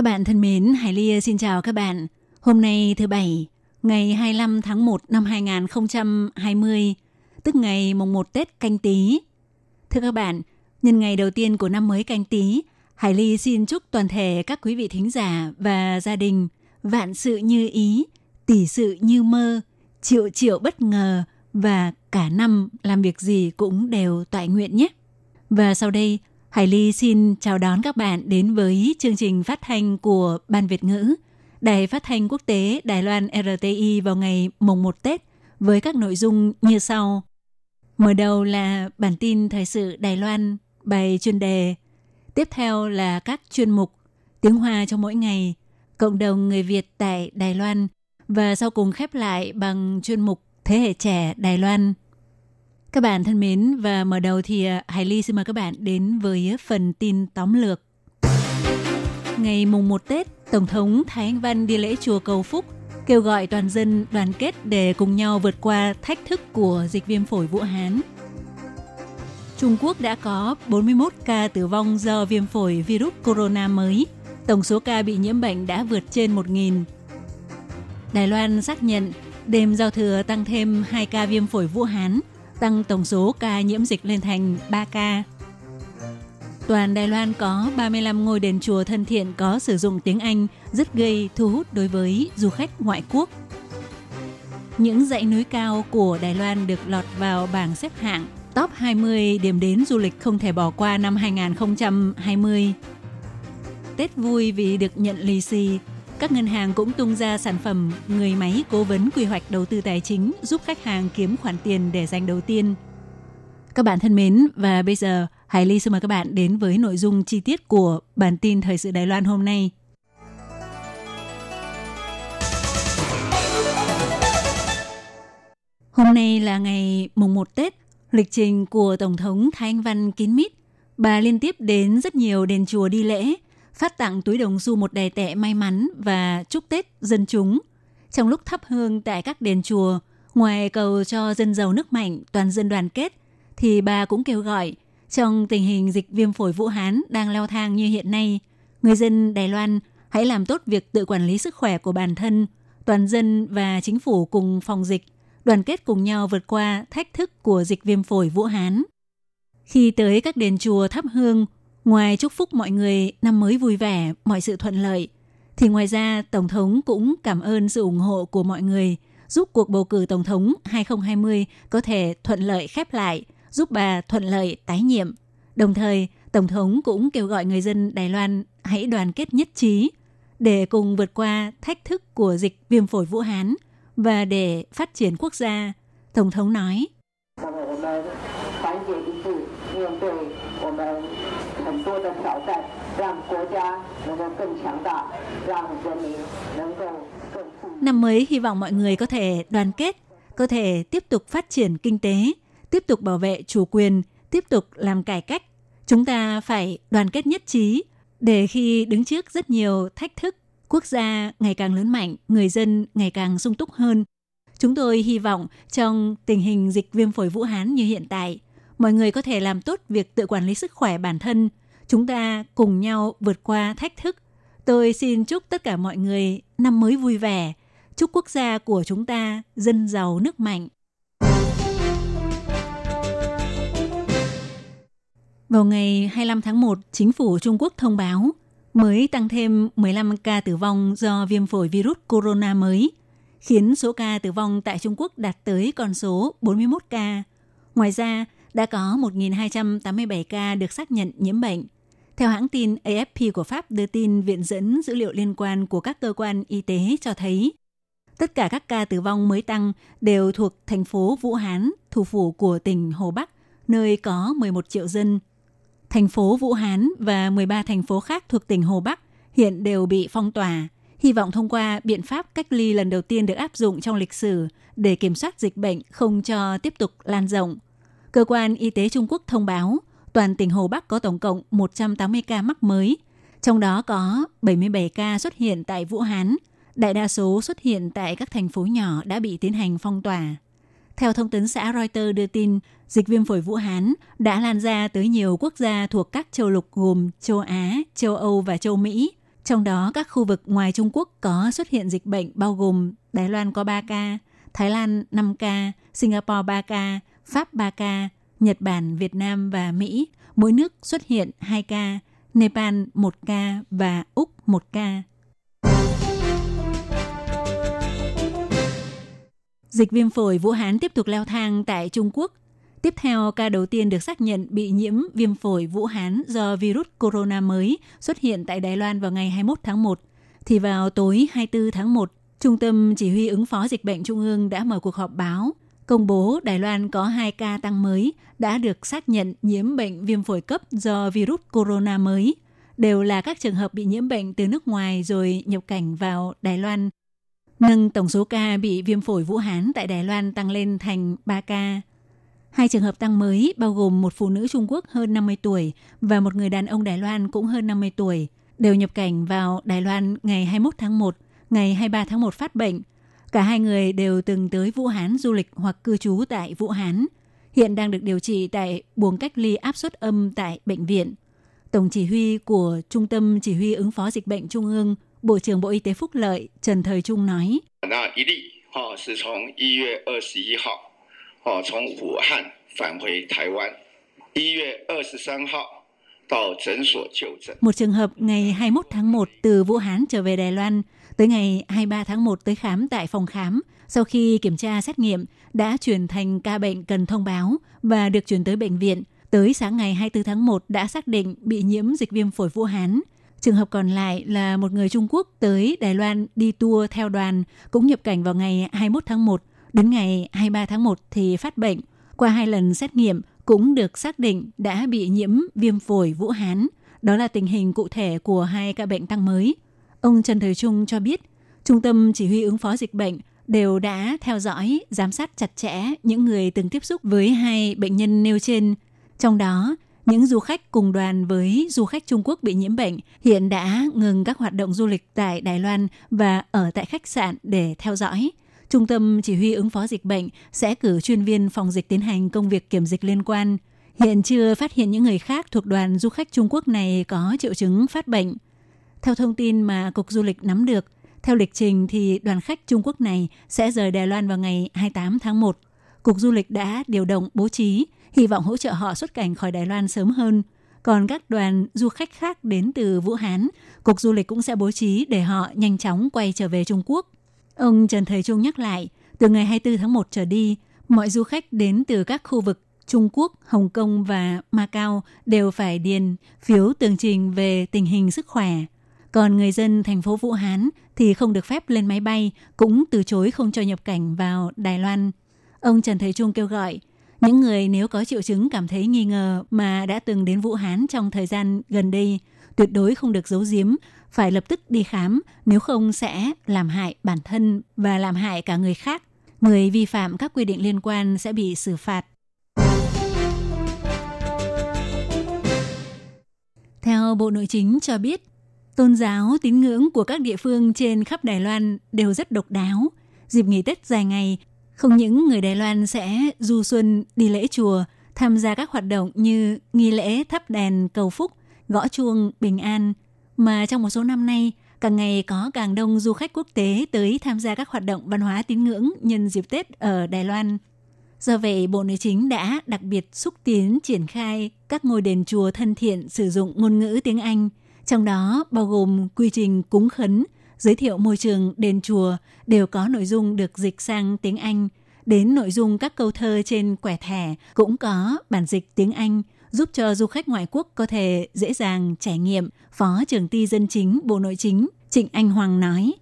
Các bạn thân mến, Hải Ly xin chào các bạn. Hôm nay thứ Bảy, ngày 25 tháng 1 năm 2020, tức ngày mùng 1 Tết canh tí. Thưa các bạn, nhân ngày đầu tiên của năm mới canh tí, Hải Ly xin chúc toàn thể các quý vị thính giả và gia đình vạn sự như ý, tỷ sự như mơ, triệu triệu bất ngờ và cả năm làm việc gì cũng đều toại nguyện nhé. Và sau đây, Hải Ly xin chào đón các bạn đến với chương trình phát thanh của Ban Việt ngữ, Đài phát thanh quốc tế Đài Loan RTI vào ngày mùng 1 Tết với các nội dung như sau. Mở đầu là bản tin thời sự Đài Loan, bài chuyên đề. Tiếp theo là các chuyên mục Tiếng Hoa cho mỗi ngày, cộng đồng người Việt tại Đài Loan và sau cùng khép lại bằng chuyên mục Thế hệ trẻ Đài Loan. Các bạn thân mến và mở đầu thì à, Hải Ly xin mời các bạn đến với phần tin tóm lược. Ngày mùng 1 Tết, Tổng thống Thái Anh Văn đi lễ chùa Cầu Phúc, kêu gọi toàn dân đoàn kết để cùng nhau vượt qua thách thức của dịch viêm phổi Vũ Hán. Trung Quốc đã có 41 ca tử vong do viêm phổi virus corona mới. Tổng số ca bị nhiễm bệnh đã vượt trên 1.000. Đài Loan xác nhận đêm giao thừa tăng thêm 2 ca viêm phổi Vũ Hán, tăng tổng số ca nhiễm dịch lên thành 3 ca. Toàn Đài Loan có 35 ngôi đền chùa thân thiện có sử dụng tiếng Anh rất gây thu hút đối với du khách ngoại quốc. Những dãy núi cao của Đài Loan được lọt vào bảng xếp hạng top 20 điểm đến du lịch không thể bỏ qua năm 2020. Tết vui vì được nhận lì xì, các ngân hàng cũng tung ra sản phẩm người máy cố vấn quy hoạch đầu tư tài chính giúp khách hàng kiếm khoản tiền để dành đầu tiên. Các bạn thân mến, và bây giờ Hải Ly xin mời các bạn đến với nội dung chi tiết của bản tin Thời sự Đài Loan hôm nay. Hôm nay là ngày mùng 1 Tết, lịch trình của Tổng thống Thái Anh Văn kín mít. Bà liên tiếp đến rất nhiều đền chùa đi lễ, phát tặng túi đồng xu một đề tệ may mắn và chúc Tết dân chúng. Trong lúc thắp hương tại các đền chùa, ngoài cầu cho dân giàu nước mạnh, toàn dân đoàn kết, thì bà cũng kêu gọi trong tình hình dịch viêm phổi Vũ Hán đang leo thang như hiện nay, người dân Đài Loan hãy làm tốt việc tự quản lý sức khỏe của bản thân, toàn dân và chính phủ cùng phòng dịch, đoàn kết cùng nhau vượt qua thách thức của dịch viêm phổi Vũ Hán. Khi tới các đền chùa thắp hương, ngoài chúc phúc mọi người năm mới vui vẻ, mọi sự thuận lợi, thì ngoài ra Tổng thống cũng cảm ơn sự ủng hộ của mọi người, giúp cuộc bầu cử Tổng thống 2020 có thể thuận lợi khép lại – giúp bà thuận lợi tái nhiệm. Đồng thời, Tổng thống cũng kêu gọi người dân Đài Loan hãy đoàn kết nhất trí để cùng vượt qua thách thức của dịch viêm phổi Vũ Hán và để phát triển quốc gia. Tổng thống nói. Năm mới hy vọng mọi người có thể đoàn kết, có thể tiếp tục phát triển kinh tế, tiếp tục bảo vệ chủ quyền, tiếp tục làm cải cách. Chúng ta phải đoàn kết nhất trí để khi đứng trước rất nhiều thách thức, quốc gia ngày càng lớn mạnh, người dân ngày càng sung túc hơn. Chúng tôi hy vọng trong tình hình dịch viêm phổi Vũ Hán như hiện tại, mọi người có thể làm tốt việc tự quản lý sức khỏe bản thân. Chúng ta cùng nhau vượt qua thách thức. Tôi xin chúc tất cả mọi người năm mới vui vẻ. Chúc quốc gia của chúng ta dân giàu nước mạnh. Vào ngày 25 tháng 1, chính phủ Trung Quốc thông báo mới tăng thêm 15 ca tử vong do viêm phổi virus corona mới, khiến số ca tử vong tại Trung Quốc đạt tới con số 41 ca. Ngoài ra, đã có 1.287 ca được xác nhận nhiễm bệnh. Theo hãng tin AFP của Pháp đưa tin viện dẫn dữ liệu liên quan của các cơ quan y tế cho thấy, tất cả các ca tử vong mới tăng đều thuộc thành phố Vũ Hán, thủ phủ của tỉnh Hồ Bắc, nơi có 11 triệu dân – Thành phố Vũ Hán và 13 thành phố khác thuộc tỉnh Hồ Bắc hiện đều bị phong tỏa. Hy vọng thông qua biện pháp cách ly lần đầu tiên được áp dụng trong lịch sử để kiểm soát dịch bệnh không cho tiếp tục lan rộng. Cơ quan Y tế Trung Quốc thông báo toàn tỉnh Hồ Bắc có tổng cộng 180 ca mắc mới, trong đó có 77 ca xuất hiện tại Vũ Hán, đại đa số xuất hiện tại các thành phố nhỏ đã bị tiến hành phong tỏa. Theo thông tấn xã Reuters đưa tin, dịch viêm phổi Vũ Hán đã lan ra tới nhiều quốc gia thuộc các châu lục gồm châu Á, châu Âu và châu Mỹ. Trong đó các khu vực ngoài Trung Quốc có xuất hiện dịch bệnh bao gồm Đài Loan có 3 ca, Thái Lan 5 ca, Singapore 3 ca, Pháp 3 ca, Nhật Bản, Việt Nam và Mỹ. Mỗi nước xuất hiện 2 ca, Nepal 1 ca và Úc 1 ca. Dịch viêm phổi Vũ Hán tiếp tục leo thang tại Trung Quốc. Tiếp theo, ca đầu tiên được xác nhận bị nhiễm viêm phổi Vũ Hán do virus corona mới xuất hiện tại Đài Loan vào ngày 21 tháng 1. Thì vào tối 24 tháng 1, Trung tâm Chỉ huy ứng phó dịch bệnh Trung ương đã mở cuộc họp báo công bố Đài Loan có 2 ca tăng mới đã được xác nhận nhiễm bệnh viêm phổi cấp do virus corona mới. Đều là các trường hợp bị nhiễm bệnh từ nước ngoài rồi nhập cảnh vào Đài Loan nâng tổng số ca bị viêm phổi Vũ Hán tại Đài Loan tăng lên thành 3 ca. Hai trường hợp tăng mới bao gồm một phụ nữ Trung Quốc hơn 50 tuổi và một người đàn ông Đài Loan cũng hơn 50 tuổi, đều nhập cảnh vào Đài Loan ngày 21 tháng 1, ngày 23 tháng 1 phát bệnh. Cả hai người đều từng tới Vũ Hán du lịch hoặc cư trú tại Vũ Hán. Hiện đang được điều trị tại buồng cách ly áp suất âm tại bệnh viện. Tổng chỉ huy của Trung tâm Chỉ huy ứng phó dịch bệnh Trung ương Bộ trưởng Bộ Y tế Phúc Lợi Trần Thời Trung nói. Một trường hợp ngày 21 tháng 1 từ Vũ Hán trở về Đài Loan, tới ngày 23 tháng 1 tới khám tại phòng khám. Sau khi kiểm tra xét nghiệm, đã chuyển thành ca bệnh cần thông báo và được chuyển tới bệnh viện. Tới sáng ngày 24 tháng 1 đã xác định bị nhiễm dịch viêm phổi Vũ Hán. Trường hợp còn lại là một người Trung Quốc tới Đài Loan đi tour theo đoàn, cũng nhập cảnh vào ngày 21 tháng 1. Đến ngày 23 tháng 1 thì phát bệnh. Qua hai lần xét nghiệm cũng được xác định đã bị nhiễm viêm phổi Vũ Hán. Đó là tình hình cụ thể của hai ca bệnh tăng mới. Ông Trần Thời Trung cho biết, Trung tâm Chỉ huy ứng phó dịch bệnh đều đã theo dõi, giám sát chặt chẽ những người từng tiếp xúc với hai bệnh nhân nêu trên. Trong đó, những du khách cùng đoàn với du khách Trung Quốc bị nhiễm bệnh hiện đã ngừng các hoạt động du lịch tại Đài Loan và ở tại khách sạn để theo dõi. Trung tâm Chỉ huy ứng phó dịch bệnh sẽ cử chuyên viên phòng dịch tiến hành công việc kiểm dịch liên quan. Hiện chưa phát hiện những người khác thuộc đoàn du khách Trung Quốc này có triệu chứng phát bệnh. Theo thông tin mà Cục Du lịch nắm được, theo lịch trình thì đoàn khách Trung Quốc này sẽ rời Đài Loan vào ngày 28 tháng 1. Cục Du lịch đã điều động bố trí hy vọng hỗ trợ họ xuất cảnh khỏi Đài Loan sớm hơn. Còn các đoàn du khách khác đến từ Vũ Hán, Cục Du lịch cũng sẽ bố trí để họ nhanh chóng quay trở về Trung Quốc. Ông Trần Thầy Trung nhắc lại, từ ngày 24 tháng 1 trở đi, mọi du khách đến từ các khu vực Trung Quốc, Hồng Kông và Macau đều phải điền phiếu tường trình về tình hình sức khỏe. Còn người dân thành phố Vũ Hán thì không được phép lên máy bay, cũng từ chối không cho nhập cảnh vào Đài Loan. Ông Trần Thế Trung kêu gọi những người nếu có triệu chứng cảm thấy nghi ngờ mà đã từng đến Vũ Hán trong thời gian gần đây, tuyệt đối không được giấu giếm, phải lập tức đi khám, nếu không sẽ làm hại bản thân và làm hại cả người khác. Người vi phạm các quy định liên quan sẽ bị xử phạt. Theo Bộ Nội chính cho biết, tôn giáo tín ngưỡng của các địa phương trên khắp Đài Loan đều rất độc đáo. Dịp nghỉ Tết dài ngày, không những người Đài Loan sẽ du xuân đi lễ chùa, tham gia các hoạt động như nghi lễ thắp đèn cầu phúc, gõ chuông bình an, mà trong một số năm nay, càng ngày có càng đông du khách quốc tế tới tham gia các hoạt động văn hóa tín ngưỡng nhân dịp Tết ở Đài Loan. Do vậy, Bộ Nội chính đã đặc biệt xúc tiến triển khai các ngôi đền chùa thân thiện sử dụng ngôn ngữ tiếng Anh, trong đó bao gồm quy trình cúng khấn, giới thiệu môi trường đền chùa đều có nội dung được dịch sang tiếng Anh. Đến nội dung các câu thơ trên quẻ thẻ cũng có bản dịch tiếng Anh, giúp cho du khách ngoại quốc có thể dễ dàng trải nghiệm, Phó trưởng ty dân chính Bộ Nội chính Trịnh Anh Hoàng nói.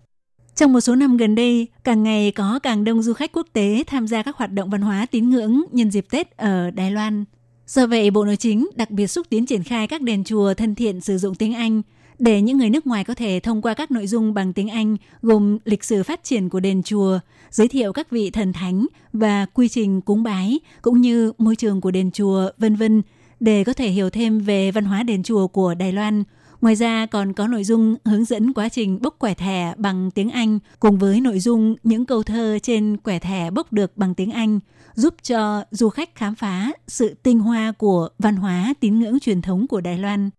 Trong một số năm gần đây, càng ngày có càng đông du khách quốc tế tham gia các hoạt động văn hóa tín ngưỡng nhân dịp Tết ở Đài Loan. Do vậy, Bộ Nội chính đặc biệt xúc tiến triển khai các đền chùa thân thiện sử dụng tiếng Anh để những người nước ngoài có thể thông qua các nội dung bằng tiếng Anh gồm lịch sử phát triển của đền chùa, giới thiệu các vị thần thánh và quy trình cúng bái cũng như môi trường của đền chùa, vân vân để có thể hiểu thêm về văn hóa đền chùa của Đài Loan. Ngoài ra còn có nội dung hướng dẫn quá trình bốc quẻ thẻ bằng tiếng Anh cùng với nội dung những câu thơ trên quẻ thẻ bốc được bằng tiếng Anh giúp cho du khách khám phá sự tinh hoa của văn hóa tín ngưỡng truyền thống của Đài Loan.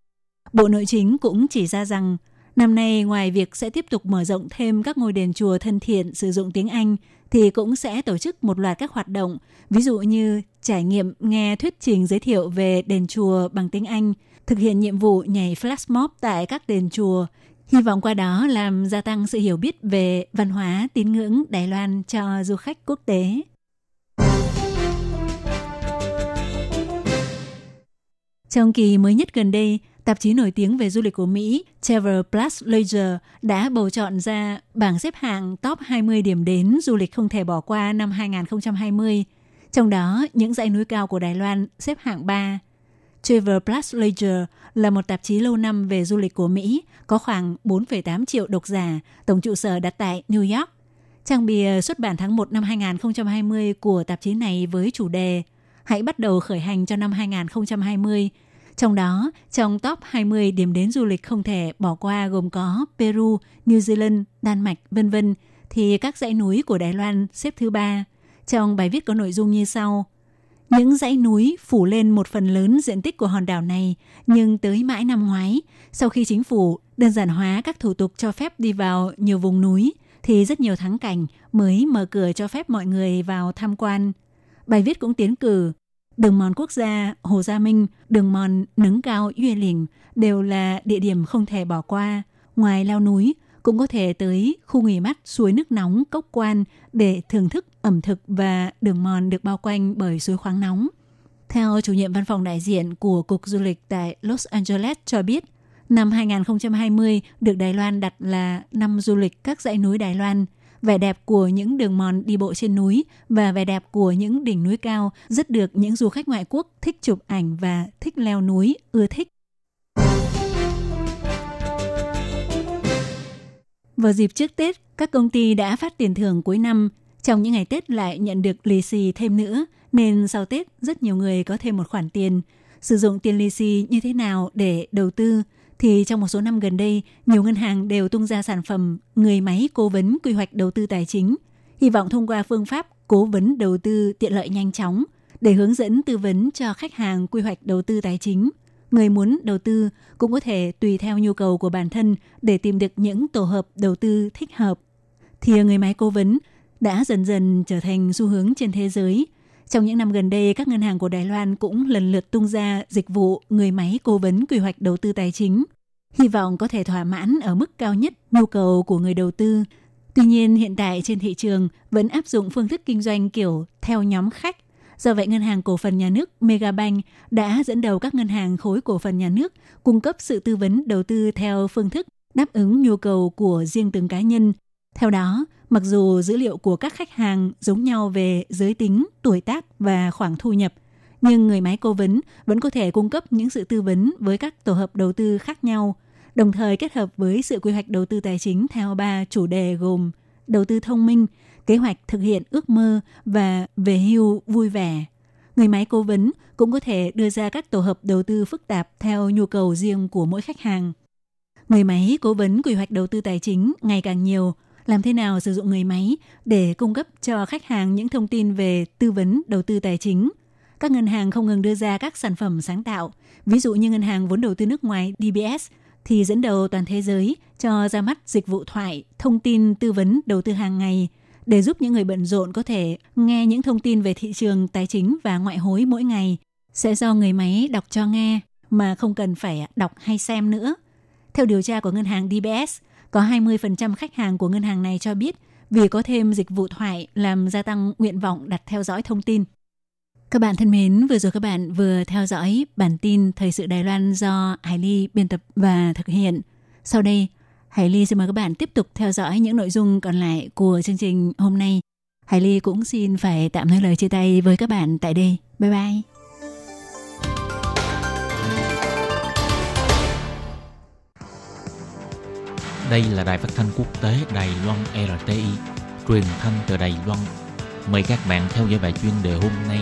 Bộ Nội chính cũng chỉ ra rằng năm nay ngoài việc sẽ tiếp tục mở rộng thêm các ngôi đền chùa thân thiện sử dụng tiếng Anh thì cũng sẽ tổ chức một loạt các hoạt động, ví dụ như trải nghiệm nghe thuyết trình giới thiệu về đền chùa bằng tiếng Anh, thực hiện nhiệm vụ nhảy flash mob tại các đền chùa, hy vọng qua đó làm gia tăng sự hiểu biết về văn hóa tín ngưỡng Đài Loan cho du khách quốc tế. Trong kỳ mới nhất gần đây, tạp chí nổi tiếng về du lịch của Mỹ Travel Plus Leisure đã bầu chọn ra bảng xếp hạng top 20 điểm đến du lịch không thể bỏ qua năm 2020. Trong đó, những dãy núi cao của Đài Loan xếp hạng 3. Travel Plus Leisure là một tạp chí lâu năm về du lịch của Mỹ, có khoảng 4,8 triệu độc giả, tổng trụ sở đặt tại New York. Trang bìa xuất bản tháng 1 năm 2020 của tạp chí này với chủ đề Hãy bắt đầu khởi hành cho năm 2020 – trong đó, trong top 20 điểm đến du lịch không thể bỏ qua gồm có Peru, New Zealand, Đan Mạch, vân vân thì các dãy núi của Đài Loan xếp thứ ba. Trong bài viết có nội dung như sau. Những dãy núi phủ lên một phần lớn diện tích của hòn đảo này, nhưng tới mãi năm ngoái, sau khi chính phủ đơn giản hóa các thủ tục cho phép đi vào nhiều vùng núi, thì rất nhiều thắng cảnh mới mở cửa cho phép mọi người vào tham quan. Bài viết cũng tiến cử đường mòn quốc gia Hồ Gia Minh, đường mòn nứng cao duyên Lình đều là địa điểm không thể bỏ qua. Ngoài leo núi, cũng có thể tới khu nghỉ mát suối nước nóng Cốc Quan để thưởng thức ẩm thực và đường mòn được bao quanh bởi suối khoáng nóng. Theo chủ nhiệm văn phòng đại diện của Cục Du lịch tại Los Angeles cho biết, năm 2020 được Đài Loan đặt là năm du lịch các dãy núi Đài Loan – vẻ đẹp của những đường mòn đi bộ trên núi và vẻ đẹp của những đỉnh núi cao rất được những du khách ngoại quốc thích chụp ảnh và thích leo núi, ưa thích. Vào dịp trước Tết, các công ty đã phát tiền thưởng cuối năm. Trong những ngày Tết lại nhận được lì xì thêm nữa, nên sau Tết rất nhiều người có thêm một khoản tiền. Sử dụng tiền lì xì như thế nào để đầu tư – thì trong một số năm gần đây, nhiều ngân hàng đều tung ra sản phẩm người máy cố vấn quy hoạch đầu tư tài chính, hy vọng thông qua phương pháp cố vấn đầu tư tiện lợi nhanh chóng để hướng dẫn tư vấn cho khách hàng quy hoạch đầu tư tài chính. Người muốn đầu tư cũng có thể tùy theo nhu cầu của bản thân để tìm được những tổ hợp đầu tư thích hợp. Thì người máy cố vấn đã dần dần trở thành xu hướng trên thế giới. Trong những năm gần đây, các ngân hàng của Đài Loan cũng lần lượt tung ra dịch vụ người máy cố vấn quy hoạch đầu tư tài chính hy vọng có thể thỏa mãn ở mức cao nhất nhu cầu của người đầu tư. Tuy nhiên, hiện tại trên thị trường vẫn áp dụng phương thức kinh doanh kiểu theo nhóm khách. Do vậy, Ngân hàng Cổ phần Nhà nước Megabank đã dẫn đầu các ngân hàng khối cổ phần nhà nước cung cấp sự tư vấn đầu tư theo phương thức đáp ứng nhu cầu của riêng từng cá nhân. Theo đó, mặc dù dữ liệu của các khách hàng giống nhau về giới tính, tuổi tác và khoảng thu nhập – nhưng người máy cố vấn vẫn có thể cung cấp những sự tư vấn với các tổ hợp đầu tư khác nhau, đồng thời kết hợp với sự quy hoạch đầu tư tài chính theo ba chủ đề gồm đầu tư thông minh, kế hoạch thực hiện ước mơ và về hưu vui vẻ. Người máy cố vấn cũng có thể đưa ra các tổ hợp đầu tư phức tạp theo nhu cầu riêng của mỗi khách hàng. Người máy cố vấn quy hoạch đầu tư tài chính ngày càng nhiều, làm thế nào sử dụng người máy để cung cấp cho khách hàng những thông tin về tư vấn đầu tư tài chính, các ngân hàng không ngừng đưa ra các sản phẩm sáng tạo. Ví dụ như ngân hàng vốn đầu tư nước ngoài DBS thì dẫn đầu toàn thế giới cho ra mắt dịch vụ thoại, thông tin tư vấn đầu tư hàng ngày để giúp những người bận rộn có thể nghe những thông tin về thị trường tài chính và ngoại hối mỗi ngày sẽ do người máy đọc cho nghe mà không cần phải đọc hay xem nữa. Theo điều tra của ngân hàng DBS, có 20% khách hàng của ngân hàng này cho biết vì có thêm dịch vụ thoại làm gia tăng nguyện vọng đặt theo dõi thông tin. Các bạn thân mến, vừa rồi các bạn vừa theo dõi bản tin Thời sự Đài Loan do Hải Ly biên tập và thực hiện. Sau đây, Hải Ly xin mời các bạn tiếp tục theo dõi những nội dung còn lại của chương trình hôm nay. Hải Ly cũng xin phải tạm nói lời chia tay với các bạn tại đây. Bye bye! Đây là đài phát thanh quốc tế Đài Loan RTI, truyền thanh từ Đài Loan. Mời các bạn theo dõi bài chuyên đề hôm nay.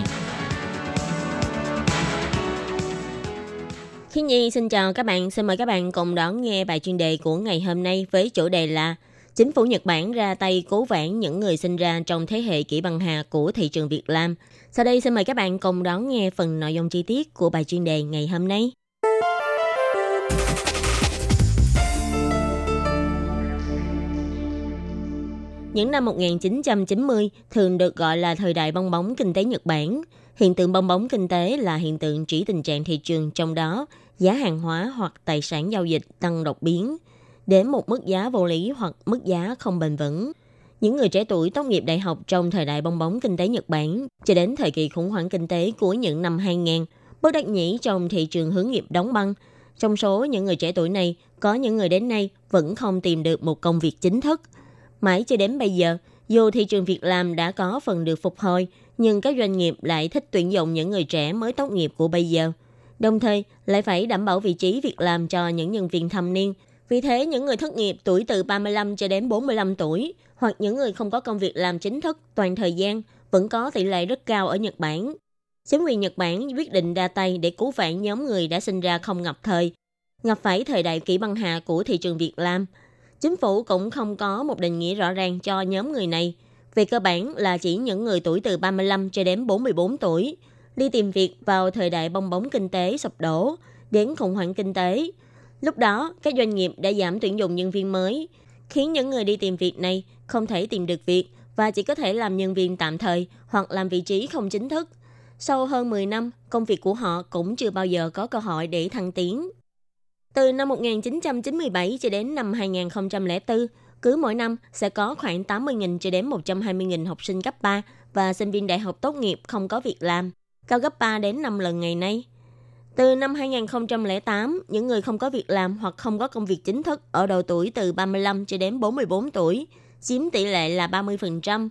Khi Nhi xin chào các bạn, xin mời các bạn cùng đón nghe bài chuyên đề của ngày hôm nay với chủ đề là Chính phủ Nhật Bản ra tay cố vãn những người sinh ra trong thế hệ kỷ bằng hà của thị trường Việt Nam. Sau đây xin mời các bạn cùng đón nghe phần nội dung chi tiết của bài chuyên đề ngày hôm nay. Những năm 1990 thường được gọi là thời đại bong bóng kinh tế Nhật Bản. Hiện tượng bong bóng kinh tế là hiện tượng chỉ tình trạng thị trường trong đó giá hàng hóa hoặc tài sản giao dịch tăng đột biến đến một mức giá vô lý hoặc mức giá không bền vững. Những người trẻ tuổi tốt nghiệp đại học trong thời đại bong bóng kinh tế Nhật Bản cho đến thời kỳ khủng hoảng kinh tế của những năm 2000, bất đắc nhĩ trong thị trường hướng nghiệp đóng băng. Trong số những người trẻ tuổi này, có những người đến nay vẫn không tìm được một công việc chính thức – Mãi cho đến bây giờ, dù thị trường việc làm đã có phần được phục hồi, nhưng các doanh nghiệp lại thích tuyển dụng những người trẻ mới tốt nghiệp của bây giờ. Đồng thời, lại phải đảm bảo vị trí việc làm cho những nhân viên thâm niên. Vì thế, những người thất nghiệp tuổi từ 35 cho đến 45 tuổi, hoặc những người không có công việc làm chính thức toàn thời gian, vẫn có tỷ lệ rất cao ở Nhật Bản. Chính quyền Nhật Bản quyết định ra tay để cứu vãn nhóm người đã sinh ra không ngập thời, ngập phải thời đại kỹ băng hà của thị trường việc làm. – Chính phủ cũng không có một định nghĩa rõ ràng cho nhóm người này. Về cơ bản là chỉ những người tuổi từ 35 cho đến 44 tuổi, đi tìm việc vào thời đại bong bóng kinh tế sụp đổ, đến khủng hoảng kinh tế. Lúc đó, các doanh nghiệp đã giảm tuyển dụng nhân viên mới, khiến những người đi tìm việc này không thể tìm được việc và chỉ có thể làm nhân viên tạm thời hoặc làm vị trí không chính thức. Sau hơn 10 năm, công việc của họ cũng chưa bao giờ có cơ hội để thăng tiến. Từ năm 1997 cho đến năm 2004, cứ mỗi năm sẽ có khoảng 80.000 cho đến 120.000 học sinh cấp 3 và sinh viên đại học tốt nghiệp không có việc làm, cao gấp 3 đến 5 lần ngày nay. Từ năm 2008, những người không có việc làm hoặc không có công việc chính thức ở độ tuổi từ 35 cho đến 44 tuổi chiếm tỷ lệ là 30%.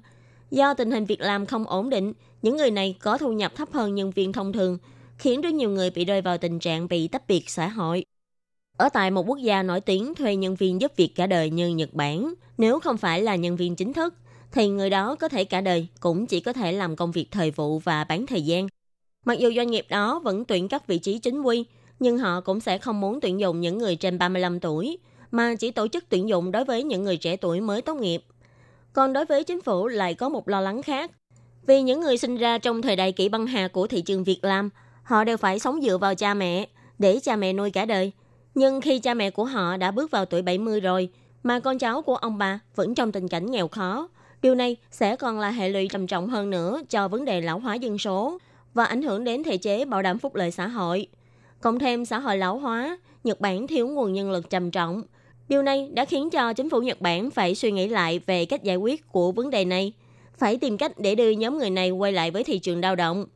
Do tình hình việc làm không ổn định, những người này có thu nhập thấp hơn nhân viên thông thường, khiến rất nhiều người bị rơi vào tình trạng bị tách biệt xã hội. Ở tại một quốc gia nổi tiếng thuê nhân viên giúp việc cả đời như Nhật Bản, nếu không phải là nhân viên chính thức, thì người đó có thể cả đời cũng chỉ có thể làm công việc thời vụ và bán thời gian. Mặc dù doanh nghiệp đó vẫn tuyển các vị trí chính quy, nhưng họ cũng sẽ không muốn tuyển dụng những người trên 35 tuổi, mà chỉ tổ chức tuyển dụng đối với những người trẻ tuổi mới tốt nghiệp. Còn đối với chính phủ lại có một lo lắng khác. Vì những người sinh ra trong thời đại kỷ băng hà của thị trường Việt Nam, họ đều phải sống dựa vào cha mẹ, để cha mẹ nuôi cả đời – nhưng khi cha mẹ của họ đã bước vào tuổi 70 rồi, mà con cháu của ông bà vẫn trong tình cảnh nghèo khó, điều này sẽ còn là hệ lụy trầm trọng hơn nữa cho vấn đề lão hóa dân số và ảnh hưởng đến thể chế bảo đảm phúc lợi xã hội. Cộng thêm xã hội lão hóa, Nhật Bản thiếu nguồn nhân lực trầm trọng. Điều này đã khiến cho chính phủ Nhật Bản phải suy nghĩ lại về cách giải quyết của vấn đề này, phải tìm cách để đưa nhóm người này quay lại với thị trường lao động.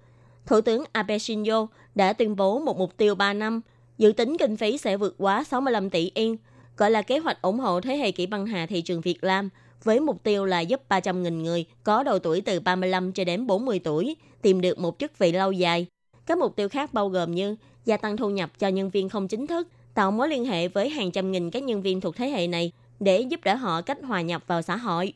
Thủ tướng Abe Shinzo đã tuyên bố một mục tiêu 3 năm dự tính kinh phí sẽ vượt quá 65 tỷ yên, gọi là kế hoạch ủng hộ thế hệ kỹ băng hà thị trường Việt Nam, với mục tiêu là giúp 300.000 người có độ tuổi từ 35 cho đến 40 tuổi tìm được một chức vị lâu dài. Các mục tiêu khác bao gồm như gia tăng thu nhập cho nhân viên không chính thức, tạo mối liên hệ với hàng trăm nghìn các nhân viên thuộc thế hệ này để giúp đỡ họ cách hòa nhập vào xã hội.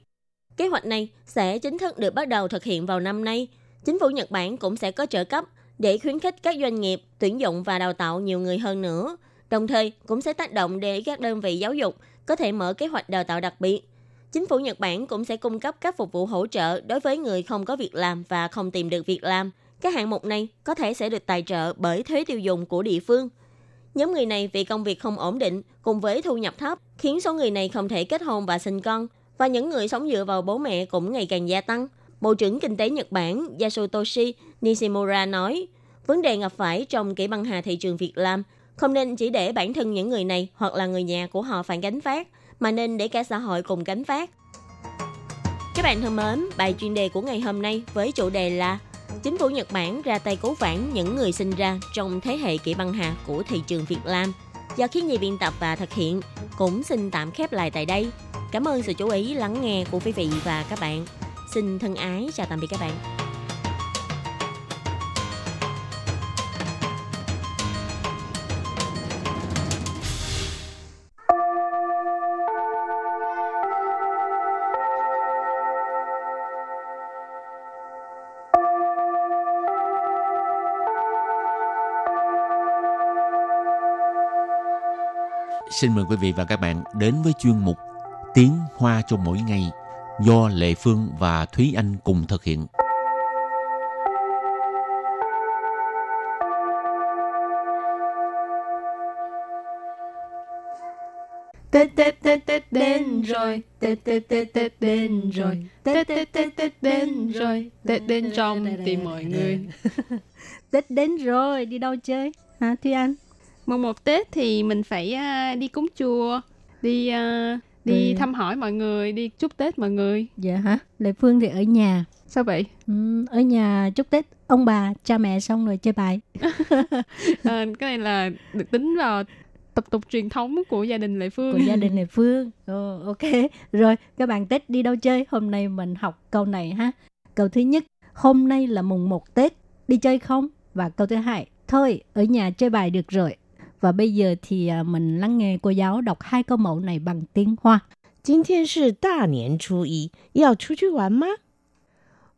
Kế hoạch này sẽ chính thức được bắt đầu thực hiện vào năm nay. Chính phủ Nhật Bản cũng sẽ có trợ cấp để khuyến khích các doanh nghiệp tuyển dụng và đào tạo nhiều người hơn nữa. Đồng thời, cũng sẽ tác động để các đơn vị giáo dục có thể mở kế hoạch đào tạo đặc biệt. Chính phủ Nhật Bản cũng sẽ cung cấp các phục vụ hỗ trợ đối với người không có việc làm và không tìm được việc làm. Các hạng mục này có thể sẽ được tài trợ bởi thuế tiêu dùng của địa phương. Nhóm người này vì công việc không ổn định cùng với thu nhập thấp khiến số người này không thể kết hôn và sinh con, và những người sống dựa vào bố mẹ cũng ngày càng gia tăng. Bộ trưởng Kinh tế Nhật Bản Yasutoshi Nishimura nói, vấn đề gặp phải trong kỹ băng hà thị trường Việt Nam không nên chỉ để bản thân những người này hoặc là người nhà của họ phải gánh phát, mà nên để cả xã hội cùng gánh phát. Các bạn thân mến, bài chuyên đề của ngày hôm nay với chủ đề là Chính phủ Nhật Bản ra tay cứu vãn những người sinh ra trong thế hệ kỹ băng hà của thị trường Việt Nam. Do khiến nhi biên tập và thực hiện, cũng xin tạm khép lại tại đây. Cảm ơn sự chú ý lắng nghe của quý vị và các bạn. Xin thân ái chào tạm biệt các bạn. xin mời quý vị và các bạn đến với chuyên mục Tiếng Hoa cho mỗi ngày do Lệ Phương và Thúy Anh cùng thực hiện. Tết Tết Tết Tết đến rồi, Tết Tết Tết Tết đến rồi, Tết Tết Tết Tết đến rồi, Tết đến trong tìm mọi người. Tết đến rồi, đi đâu chơi? Hả Thúy Anh? Mùng một Tết thì mình phải uh, đi cúng chùa, đi uh, đi ừ. thăm hỏi mọi người, đi chúc Tết mọi người. Dạ hả? Lệ Phương thì ở nhà. Sao vậy? Ừ, ở nhà chúc Tết ông bà, cha mẹ xong rồi chơi bài. à, cái này là được tính vào tập tục truyền thống của gia đình Lệ Phương. Của gia đình Lệ Phương. Ồ, ok. Rồi, các bạn Tết đi đâu chơi? Hôm nay mình học câu này ha. Câu thứ nhất, hôm nay là mùng 1 Tết, đi chơi không? Và câu thứ hai, thôi, ở nhà chơi bài được rồi. Và bây giờ thì à, mình lắng nghe cô giáo đọc hai câu mẫu này bằng tiếng Hoa. 今天是大年初一，要出去玩吗？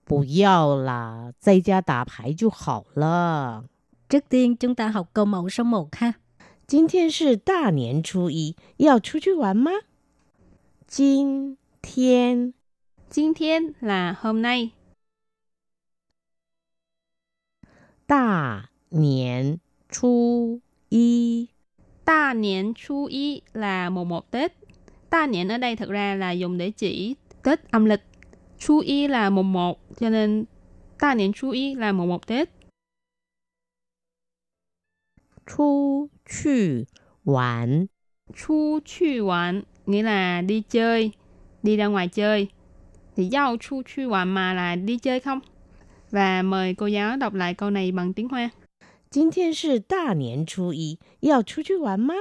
不要啦，在家打牌就好了。 Trước tiên chúng ta học câu mẫu số 1 ha. 今天是大年初一，要出去玩吗？今天 今天 là hôm nay, 大年初 一， ta niên chu y là mùng 1 Tết. Ta niên ở đây thực ra là dùng để chỉ Tết âm lịch. Chu y là mùng 1, cho nên ta niên chu y là mùng 1 Tết. 出去玩， Chu chu玩nghĩa là đi chơi, đi ra ngoài chơi. Thì giao chu chu玩 mà là đi chơi không? Và mời cô giáo đọc lại câu này bằng tiếng Hoa. 今天是大年初一，要出去玩吗？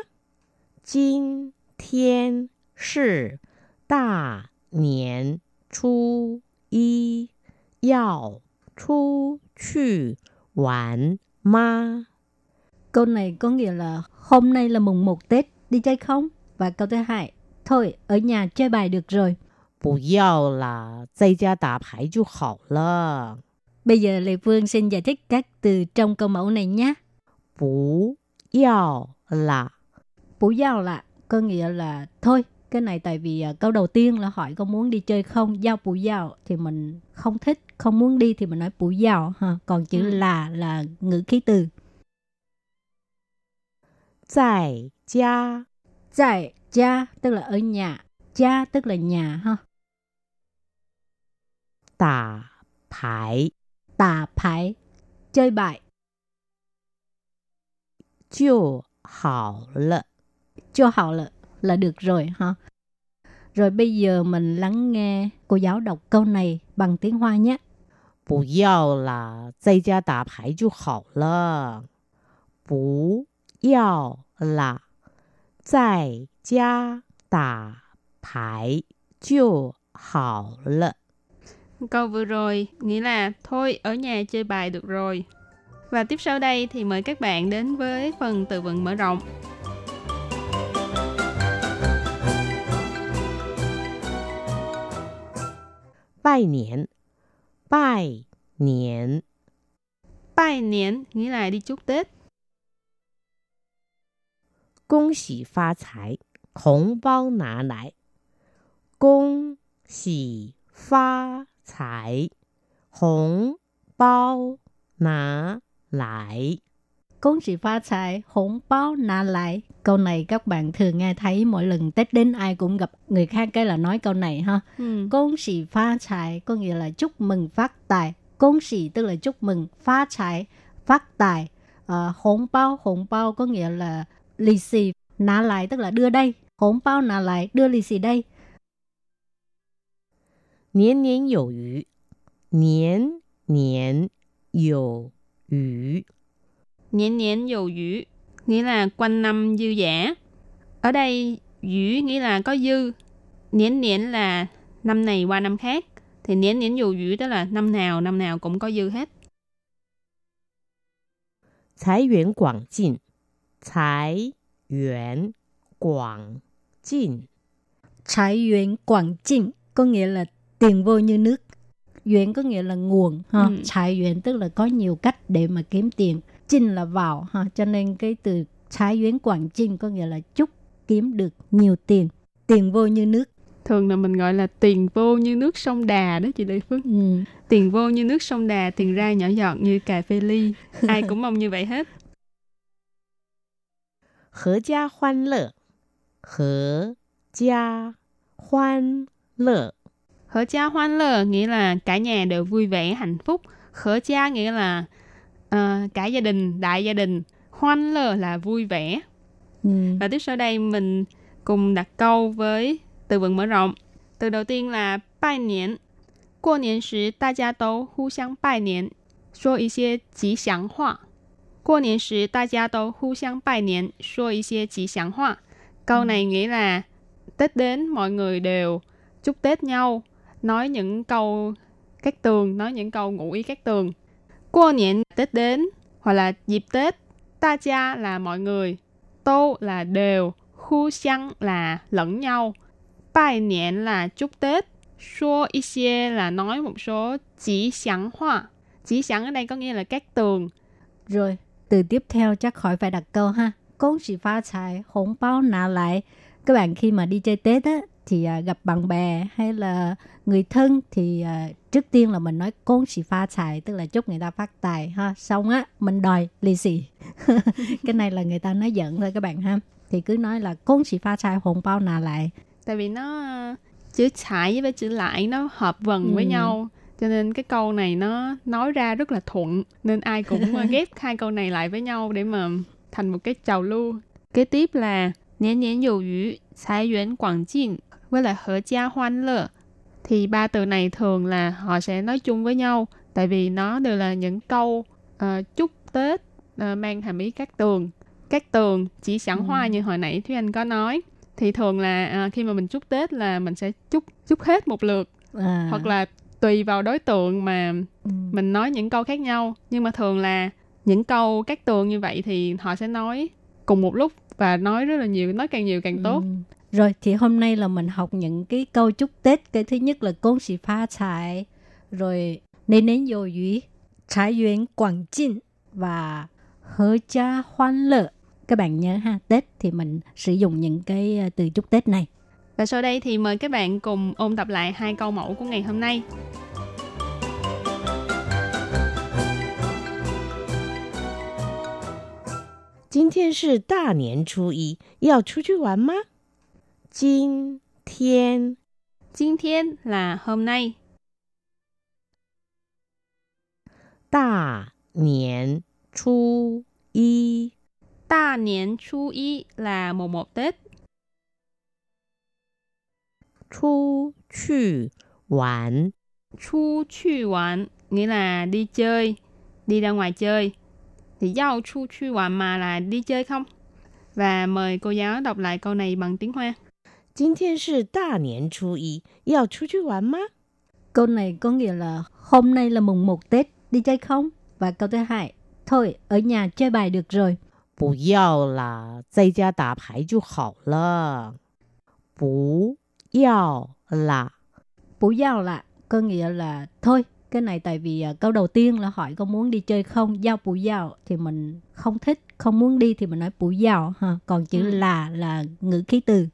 今天是大年初一，要出去玩吗？ Câu này có nghĩa là hôm nay là mùng 1 Tết, đi chơi không? Và câu thứ hai, thôi, ở nhà chơi bài được rồi. 不要啦，在家打牌就好了。 Bây giờ Lê Phương xin giải thích các từ trong câu mẫu này nhé. Bú yào là Bú yào là có nghĩa là thôi. Cái này tại vì à, câu đầu tiên là hỏi có muốn đi chơi không, giao bú giao thì mình không thích, không muốn đi thì mình nói bú giao ha. Còn chữ ừ. là là ngữ khí từ. Tại gia. Tại gia tức là ở nhà. Gia tức là nhà ha. Tả thải Tà phải chơi bài 就好了。 cho họ là là được rồi ha. Rồi bây giờ mình lắng nghe cô giáo đọc câu này bằng tiếng Hoa nhé. 不要啦，在家打牌就好了。不要啦，在家打牌就好了。 Câu vừa rồi nghĩa là thôi ở nhà chơi bài được rồi. Và tiếp sau đây thì mời các bạn đến với phần từ vựng mở rộng. Bài niên Bài niên Bài niên nghĩa là đi chúc Tết. Công xỉ phá tài, hồng bao nà lại. Công xỉ phá 财，红包拿来。 恭喜phát tài, hỗn báo nà lại. Câu này các bạn thường nghe thấy mỗi lần Tết đến ai cũng gặp người khác cái là nói câu này ha. Ừ.恭喜phát tài có nghĩa là chúc mừng phát tài.恭喜tức là chúc mừng, phát tài, phát tài. Ờ, hỗn báo, hỗn báo có nghĩa là lì xì, nà lại tức là đưa đây. Hỗn báo nà lại, đưa lì xì đây. 年年有余，年年有余。 Nhện nhện dầu dữ nghĩa là quanh năm dư giả. Ở đây dữ nghĩa là có dư. Nhện nhện là năm này qua năm khác. Thì nhện nhện dầu dữ đó là năm nào năm nào cũng có dư hết. 财源广进，财源广进， Trái yuan quảng trinh có nghĩa là tiền vô như nước. Duyên có nghĩa là nguồn ha ừ. trái duyên tức là có nhiều cách để mà kiếm tiền. Chinh là vào ha cho nên cái từ trái duyên quảng chinh có nghĩa là chúc kiếm được nhiều tiền tiền vô như nước. Thường là mình gọi là tiền vô như nước sông đà đó chị Lê Phước. Ừ. tiền vô như nước sông đà tiền ra nhỏ giọt như cà phê ly. Ai cũng mong như vậy hết. Hở gia hoan lợ. Hở gia hoan lợ Hở cha hoan lơ nghĩa là cả nhà đều vui vẻ, hạnh phúc. Khở cha nghĩa là ờ, cả gia đình, đại gia đình. Hoan lơ là vui vẻ. Ừ. Và tiếp sau đây mình cùng đặt câu với từ vựng mở rộng. Từ đầu tiên là bài niên. 过年时大家都互相拜年，说一些吉祥话。过年时大家都互相拜年，说一些吉祥话。Câu này nghĩa là Tết đến mọi người đều chúc Tết nhau, nói những câu các tường, nói những câu ngụ ý các tường. Qua niệm Tết đến hoặc là dịp Tết. Ta cha là mọi người, tô là đều, khu xăng là lẫn nhau. Bài niệm là chúc Tết, xua y xie là nói một số chỉ sẵn hoa. Chỉ sẵn ở đây có nghĩa là các tường. Rồi, từ tiếp theo chắc khỏi phải đặt câu ha. Công sĩ phá tài, hồng bao nà lại. Các bạn khi mà đi chơi Tết á, thì uh, gặp bạn bè hay là người thân thì uh, trước tiên là mình nói con xì pha xài tức là chúc người ta phát tài ha. Xong á mình đòi lì xì. Cái này là người ta nói giận thôi các bạn ha. Thì cứ nói là con xì pha xài hồn bao nà lại tại vì nó ờ, chữ xài với chữ lại nó hợp vần ừ. với nhau cho nên cái câu này nó nói ra rất là thuận nên ai cũng ờ, ghép hai câu này lại với nhau để mà thành một cái trào lưu. Kế tiếp là niên niên dầu yu, tài yuan quảng jin, với lại hợp gia hoan lơ. Thì ba từ này thường là họ sẽ nói chung với nhau. Tại vì nó đều là những câu ờ, chúc Tết ờ, mang hàm ý các tường. Các tường chỉ sẵn hoa như hồi nãy Thúy Anh có nói thì thường là à, khi mà mình chúc Tết là mình sẽ chúc chúc hết một lượt À, hoặc là tùy vào đối tượng mà ừ. mình nói những câu khác nhau nhưng mà thường là những câu các tường như vậy thì họ sẽ nói cùng một lúc và nói rất là nhiều nói càng nhiều càng tốt Ừ. Rồi thì hôm nay là mình học những cái câu chúc Tết. Cái thứ nhất là恭喜phát财, rồi nên nến dầu yu, trái duyên quảng jin và hợp gia hoan lệ. Các bạn nhớ ha, Tết thì mình sử dụng những cái ờ, từ chúc Tết này. và sau đây thì mời các bạn cùng ôn tập lại hai câu mẫu của ngày hôm nay 今天是大年初一，要出去玩吗？ 今天 今天 là hôm nay 大年初一， 大年初一 là mùng một Tết 出去玩 chu chu玩nghĩa là đi chơi, đi ra ngoài chơi. Thì giao chu chu玩 mà là đi chơi không? Và mời cô giáo đọc lại câu này bằng tiếng Hoa. 今天是大年初一，要出去玩吗？ Câu này có nghĩa là hôm nay là mùng 1 Tết, đi chơi không? Và câu thứ hai, thôi ở nhà chơi bài được rồi. 不要啦，在家打牌就好了。不要啦， Bủ giao là có nghĩa là thôi cái này tại vì à, câu đầu tiên là hỏi có muốn đi chơi không giao bủ giao thì mình không thích không muốn đi thì mình nói bủ giao ha còn chữ Ừ. là là ngữ khí từ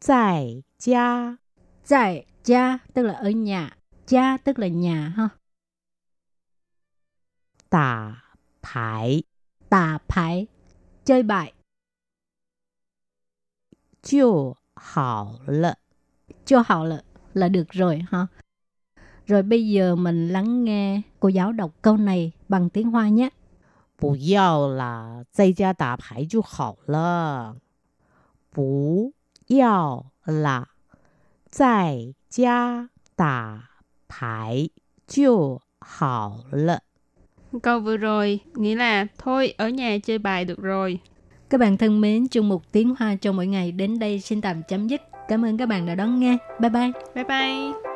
在家 tại gia tức là ở nhà gia tức là nhà ha 打牌 tà phải chơi bài 就好了。 cho họ là là được rồi ha rồi bây giờ mình lắng nghe cô giáo đọc câu này bằng tiếng hoa nhé 不要啦，在家打牌就好了。不 要啦，在家打牌就好了。 Câu vừa rồi nghĩa là thôi ở nhà chơi bài được rồi. Các bạn thân mến, chung một tiếng hoa cho mỗi ngày đến đây xin tạm chấm dứt. Cảm ơn các bạn đã đón nghe. Bye bye. Bye bye.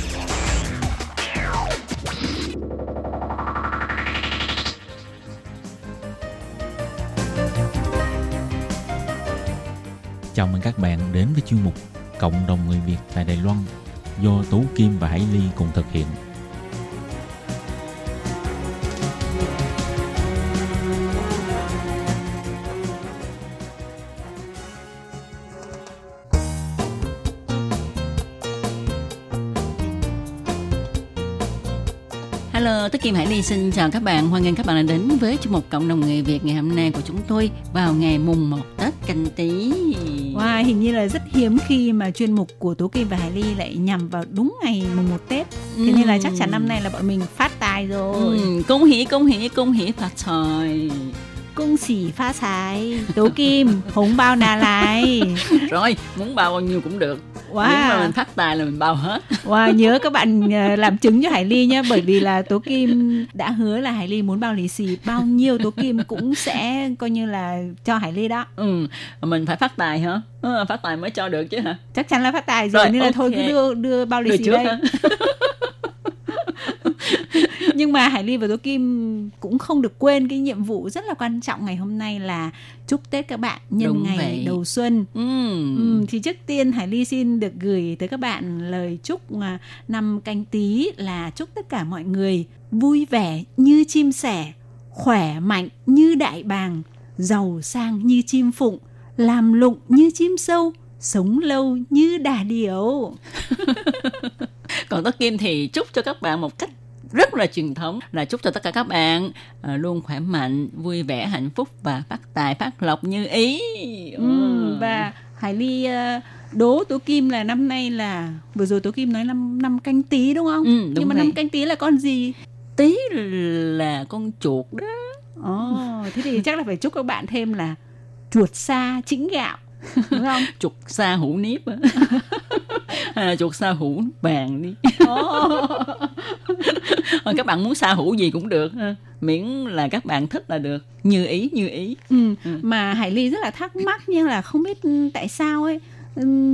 Chào mừng các bạn đến với chuyên mục Cộng đồng người Việt tại Đài Loan do Tú Kim và Hải Ly cùng thực hiện. Xin chào các bạn. Hoan nghênh các bạn đã đến với chương mục Cộng đồng người Việt ngày hôm nay của chúng tôi vào ngày mùng 1 Tết Canh Tý. Wow, hình như là rất hiếm khi mà chuyên mục của Tố Kim và Hải Ly lại nhằm vào đúng ngày mùng 1 Tết. Thế nên là chắc chắn năm nay là bọn mình phát tài rồi. Ừ, công hỷ, công hỷ, công hỷ phát tài. Cung xỉ pha xài. Tố Kim, hống bao nà lại. Rồi, muốn bao bao nhiêu cũng được. Nếu mà Wow, mình phát tài là mình bao hết. wow nhớ các bạn ờ, làm chứng cho Hải Ly nhé bởi vì là Tố Kim đã hứa là Hải Ly muốn bao lì xì bao nhiêu Tố Kim cũng sẽ coi như là cho Hải Ly đó Ừ, mình phải phát tài hả? Ừ, phát tài mới cho được chứ hả? chắc chắn là phát tài rồi, Rồi, nên là thôi cứ đưa đưa bao lì xì trước đây? nhưng mà Hải Ly và Tố Kim cũng không được quên cái nhiệm vụ rất là quan trọng ngày hôm nay là chúc Tết các bạn nhân Đúng ngày vậy. đầu xuân. Ừ. Ừ, thì trước tiên Hải Ly xin được gửi tới các bạn lời chúc à, năm canh tí là chúc tất cả mọi người vui vẻ như chim sẻ, khỏe mạnh như đại bàng, giàu sang như chim phụng, làm lụng như chim sâu, sống lâu như đà điểu. Còn Tất Kim thì chúc cho các bạn một cách rất là truyền thống là chúc cho tất cả các bạn à, luôn khỏe mạnh, vui vẻ, hạnh phúc và phát tài, phát lộc như ý. Ừ, và Hải Ly ờ, đố Tố Kim là năm nay là vừa rồi Tố Kim nói năm năm canh tí đúng không? Ừ, đúng Nhưng mà vậy. năm canh tí là con gì? tí là con chuột đó. Ồ, thế thì chắc là phải chúc các bạn thêm là chuột xa chĩnh gạo đúng không? chuột sa hủ nếp á. Là chuột sa hủ vàng đi. Ờ, các bạn muốn sa hủ gì cũng được ha. miễn là các bạn thích là được như ý như ý Ừ, Ừ. mà Hải Ly rất là thắc mắc nhưng là không biết tại sao ấy.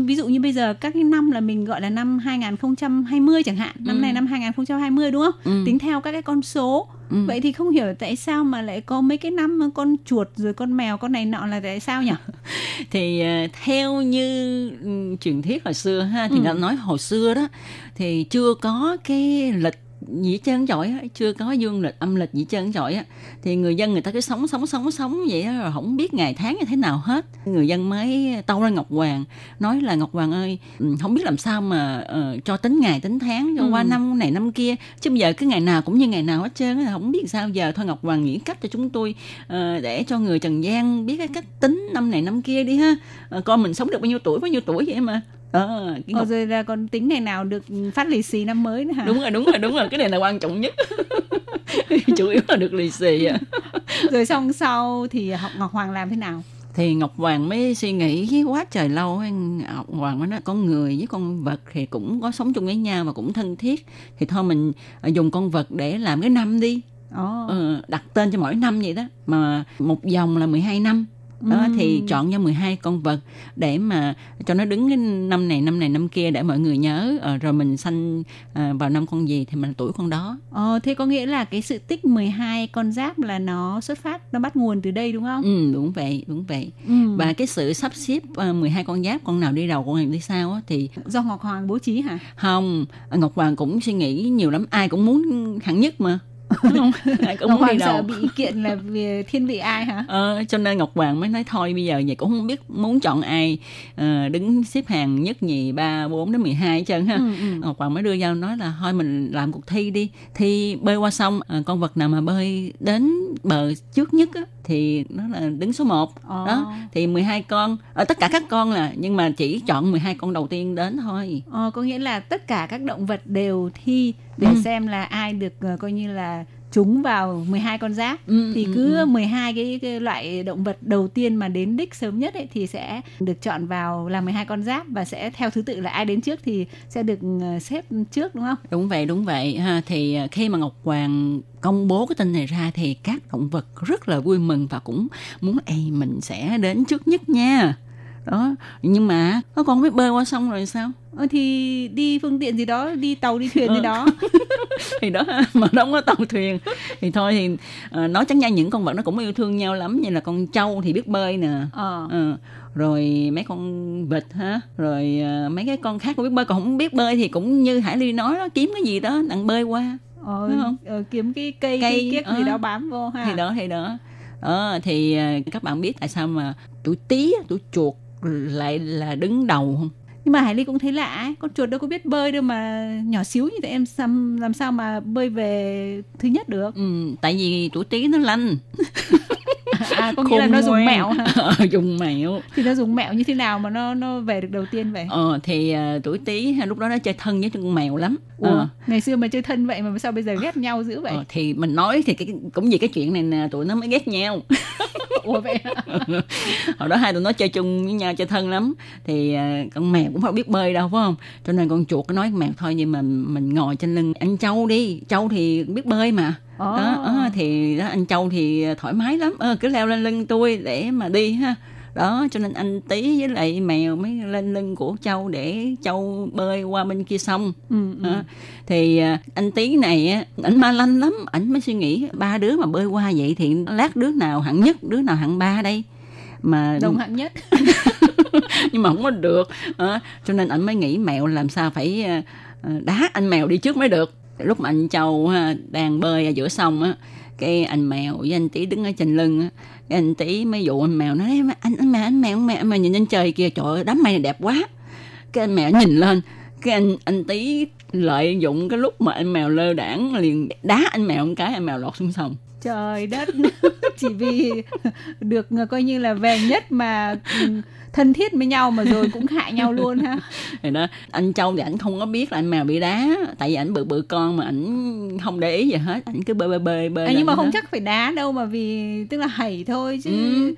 Ví dụ như bây giờ các cái năm là mình gọi là năm 2020 chẳng hạn, năm Ừ. nay năm 2020 đúng không? Ừ. Tính theo các cái con số. Ừ. Vậy thì không hiểu tại sao mà lại có mấy cái năm con chuột rồi con mèo con này nọ là tại sao nhỉ? thì ờ, theo như truyền thuyết hồi xưa ha thì Ừ. đã nói hồi xưa đó thì chưa có cái lịch trơn chọi á chưa có dương lịch âm lịch hết trơn chọi á thì người dân người ta cứ sống sống sống sống vậy đó rồi không biết ngày tháng như thế nào hết. Người dân mới tâu ra ngọc hoàng nói là ngọc hoàng ơi ừ, không biết làm sao mà ờ, cho tính ngày tính tháng cho Ừ. qua năm này năm kia. Chứ bây giờ cứ ngày nào cũng như ngày nào hết trơn á không biết sao giờ thôi ngọc hoàng nghĩ cách cho chúng tôi ờ, để cho người trần gian biết cái cách tính năm này năm kia đi ha. Ờ, coi mình sống được bao nhiêu tuổi bao nhiêu tuổi vậy mà Ờ, Ờ, ngọc rồi là còn tính ngày nào được phát lì xì năm mới nữa hả? đúng rồi đúng rồi đúng rồi cái này là quan trọng nhất. Chủ yếu là được lì xì à Rồi xong sau thì học Ngọc Hoàng làm thế nào? thì ngọc hoàng mới suy nghĩ quá trời lâu ngọc hoàng mới nói con người với con vật thì cũng có sống chung với nhau và cũng thân thiết. Thì thôi mình à, dùng con vật để làm cái năm đi. Ồ. ờ, đặt tên cho mỗi năm vậy đó. Mà một vòng là 12 năm đó thì chọn cho 12 con vật để mà cho nó đứng cái năm này năm này năm kia để mọi người nhớ ờ, rồi mình sanh à, vào năm con gì thì mình tuổi con đó Ờ, thế có nghĩa là cái sự tích 12 con giáp là nó xuất phát, nó bắt nguồn từ đây đúng không? ừ đúng vậy đúng vậy Ừ. và cái sự sắp xếp uh, 12 con giáp con nào đi đầu con nào đi sau á, thì Do Ngọc Hoàng bố trí hả? không Ngọc Hoàng cũng suy nghĩ nhiều lắm ai cũng muốn hạng nhất mà không? ai cũng Ngọc muốn đi Hoàng sợ bị kiện là vì thiên vị ai hả? Ờ, cho nên Ngọc Hoàng mới nói thôi bây giờ vậy cũng không biết muốn chọn ai ờ, đứng xếp hàng nhất nhì ba bốn đến 12 hết trơn ha Ừ, ừ. Ngọc Hoàng mới đưa ra nói là thôi mình làm cuộc thi đi thi bơi qua sông ờ, con vật nào mà bơi đến bờ trước nhất á, thì nó là đứng số 1 Ờ. đó thì 12 con ở tất cả các con là nhưng mà chỉ chọn 12 con đầu tiên đến thôi Ờ, có nghĩa là tất cả các động vật đều thi để Ừ. xem là ai được ờ, coi như là trúng vào 12 con giáp Ừ, thì ừ, cứ ừ. 12 cái, cái loại động vật đầu tiên mà đến đích sớm nhất ấy thì sẽ được chọn vào làm 12 con giáp và sẽ theo thứ tự là ai đến trước thì sẽ được ờ, xếp trước đúng không? đúng vậy đúng vậy ha thì à, khi mà Ngọc Hoàng công bố cái tin này ra thì các động vật rất là vui mừng và cũng muốn ê mình sẽ đến trước nhất nha đó nhưng mà nó con biết bơi qua sông rồi sao? Ờ, thì đi phương tiện gì đó đi tàu đi thuyền gì Ừ. đó. Thì đó mà nó không có tàu thuyền. Thì thôi thì uh, nói chẳng ra những con vật nó cũng yêu thương nhau lắm như là con trâu thì biết bơi nè. Ờ. Ờ, rồi mấy con vịt ha rồi ờ, mấy cái con khác cũng biết bơi còn không biết bơi thì cũng như hải ly nói đó kiếm cái gì đó đặng bơi qua. Ờ, Đúng không? ờ, kiếm cái cây, Cây, cây kiếc gì ờ. đó bám vô ha. Thì đó thì đó. Ờ, thì ờ, các bạn biết tại sao mà tuổi tí tuổi chuột lại là đứng đầu không nhưng mà Hải Ly cũng thấy lạ ấy. con chuột đâu có biết bơi đâu mà nhỏ xíu như thế em làm, làm sao mà bơi về thứ nhất được ừ, tại vì tuổi tí nó lanh à có nghĩa là nó dùng mẹo ha Ờ, dùng mẹo. Thì nó dùng mẹo như thế nào mà nó nó về được đầu tiên vậy? Ờ, thì ờ, tuổi tí ha, lúc đó nó chơi thân với con mèo lắm. Ủa, Ờ, ngày xưa mà chơi thân vậy mà sao bây giờ ghét nhau dữ vậy? Ờ, thì mình nói thì cái, cũng vì cái chuyện này nè tụi nó mới ghét nhau. Ủa vậy hả? hồi đó hai tụi nó chơi chung với nhau chơi thân lắm. Thì à, con mèo cũng phải biết bơi đâu phải không? Cho nên con chuột nó nói con mèo thôi nhưng mà mình ngồi trên lưng anh châu đi. Châu thì biết bơi mà Ồ. đó, đó thì đó, anh châu thì thoải mái lắm. Ờ, cứ leo lên lưng tôi để mà đi ha. Đó cho nên anh tí với lại mèo mới lên lưng của châu để châu bơi qua bên kia sông. Ừ, ừ. đó. thì à, anh tí này á ảnh ma lanh lắm. Ảnh mới suy nghĩ ba đứa mà bơi qua vậy thì lát đứa nào hạng nhất đứa nào hạng ba đây? Mà đồng hạng nhất. Nhưng mà không có được. Ờ, cho nên anh mới nghĩ mẹo làm sao phải ờ, ờ, đá anh mèo đi trước mới được lúc mà anh châu ha, đang bơi ở giữa sông á cái anh mèo với anh tí đứng ở trên lưng á. Cái anh tí mới dụ anh mèo nói anh anh mèo anh mèo anh mèo, anh mèo nhìn lên trời kìa trời ơi, đám mây này đẹp quá. Cái anh mèo nhìn lên cái anh anh tí lợi dụng cái lúc mà anh mèo lơ đảng liền đá anh mèo một cái anh mèo lọt xuống sông trời đất chỉ vì được ờ, coi như là về nhất mà ừ, thân thiết với nhau mà rồi cũng hại nhau luôn ha thì đó anh châu thì ảnh không có biết là anh mèo bị đá tại vì ảnh bự bự con mà ảnh không để ý gì hết ảnh cứ bơi bơi bơi bơi à, nhưng mà không đó. chắc phải đá đâu mà vì tức là hẩy thôi chứ Ừ.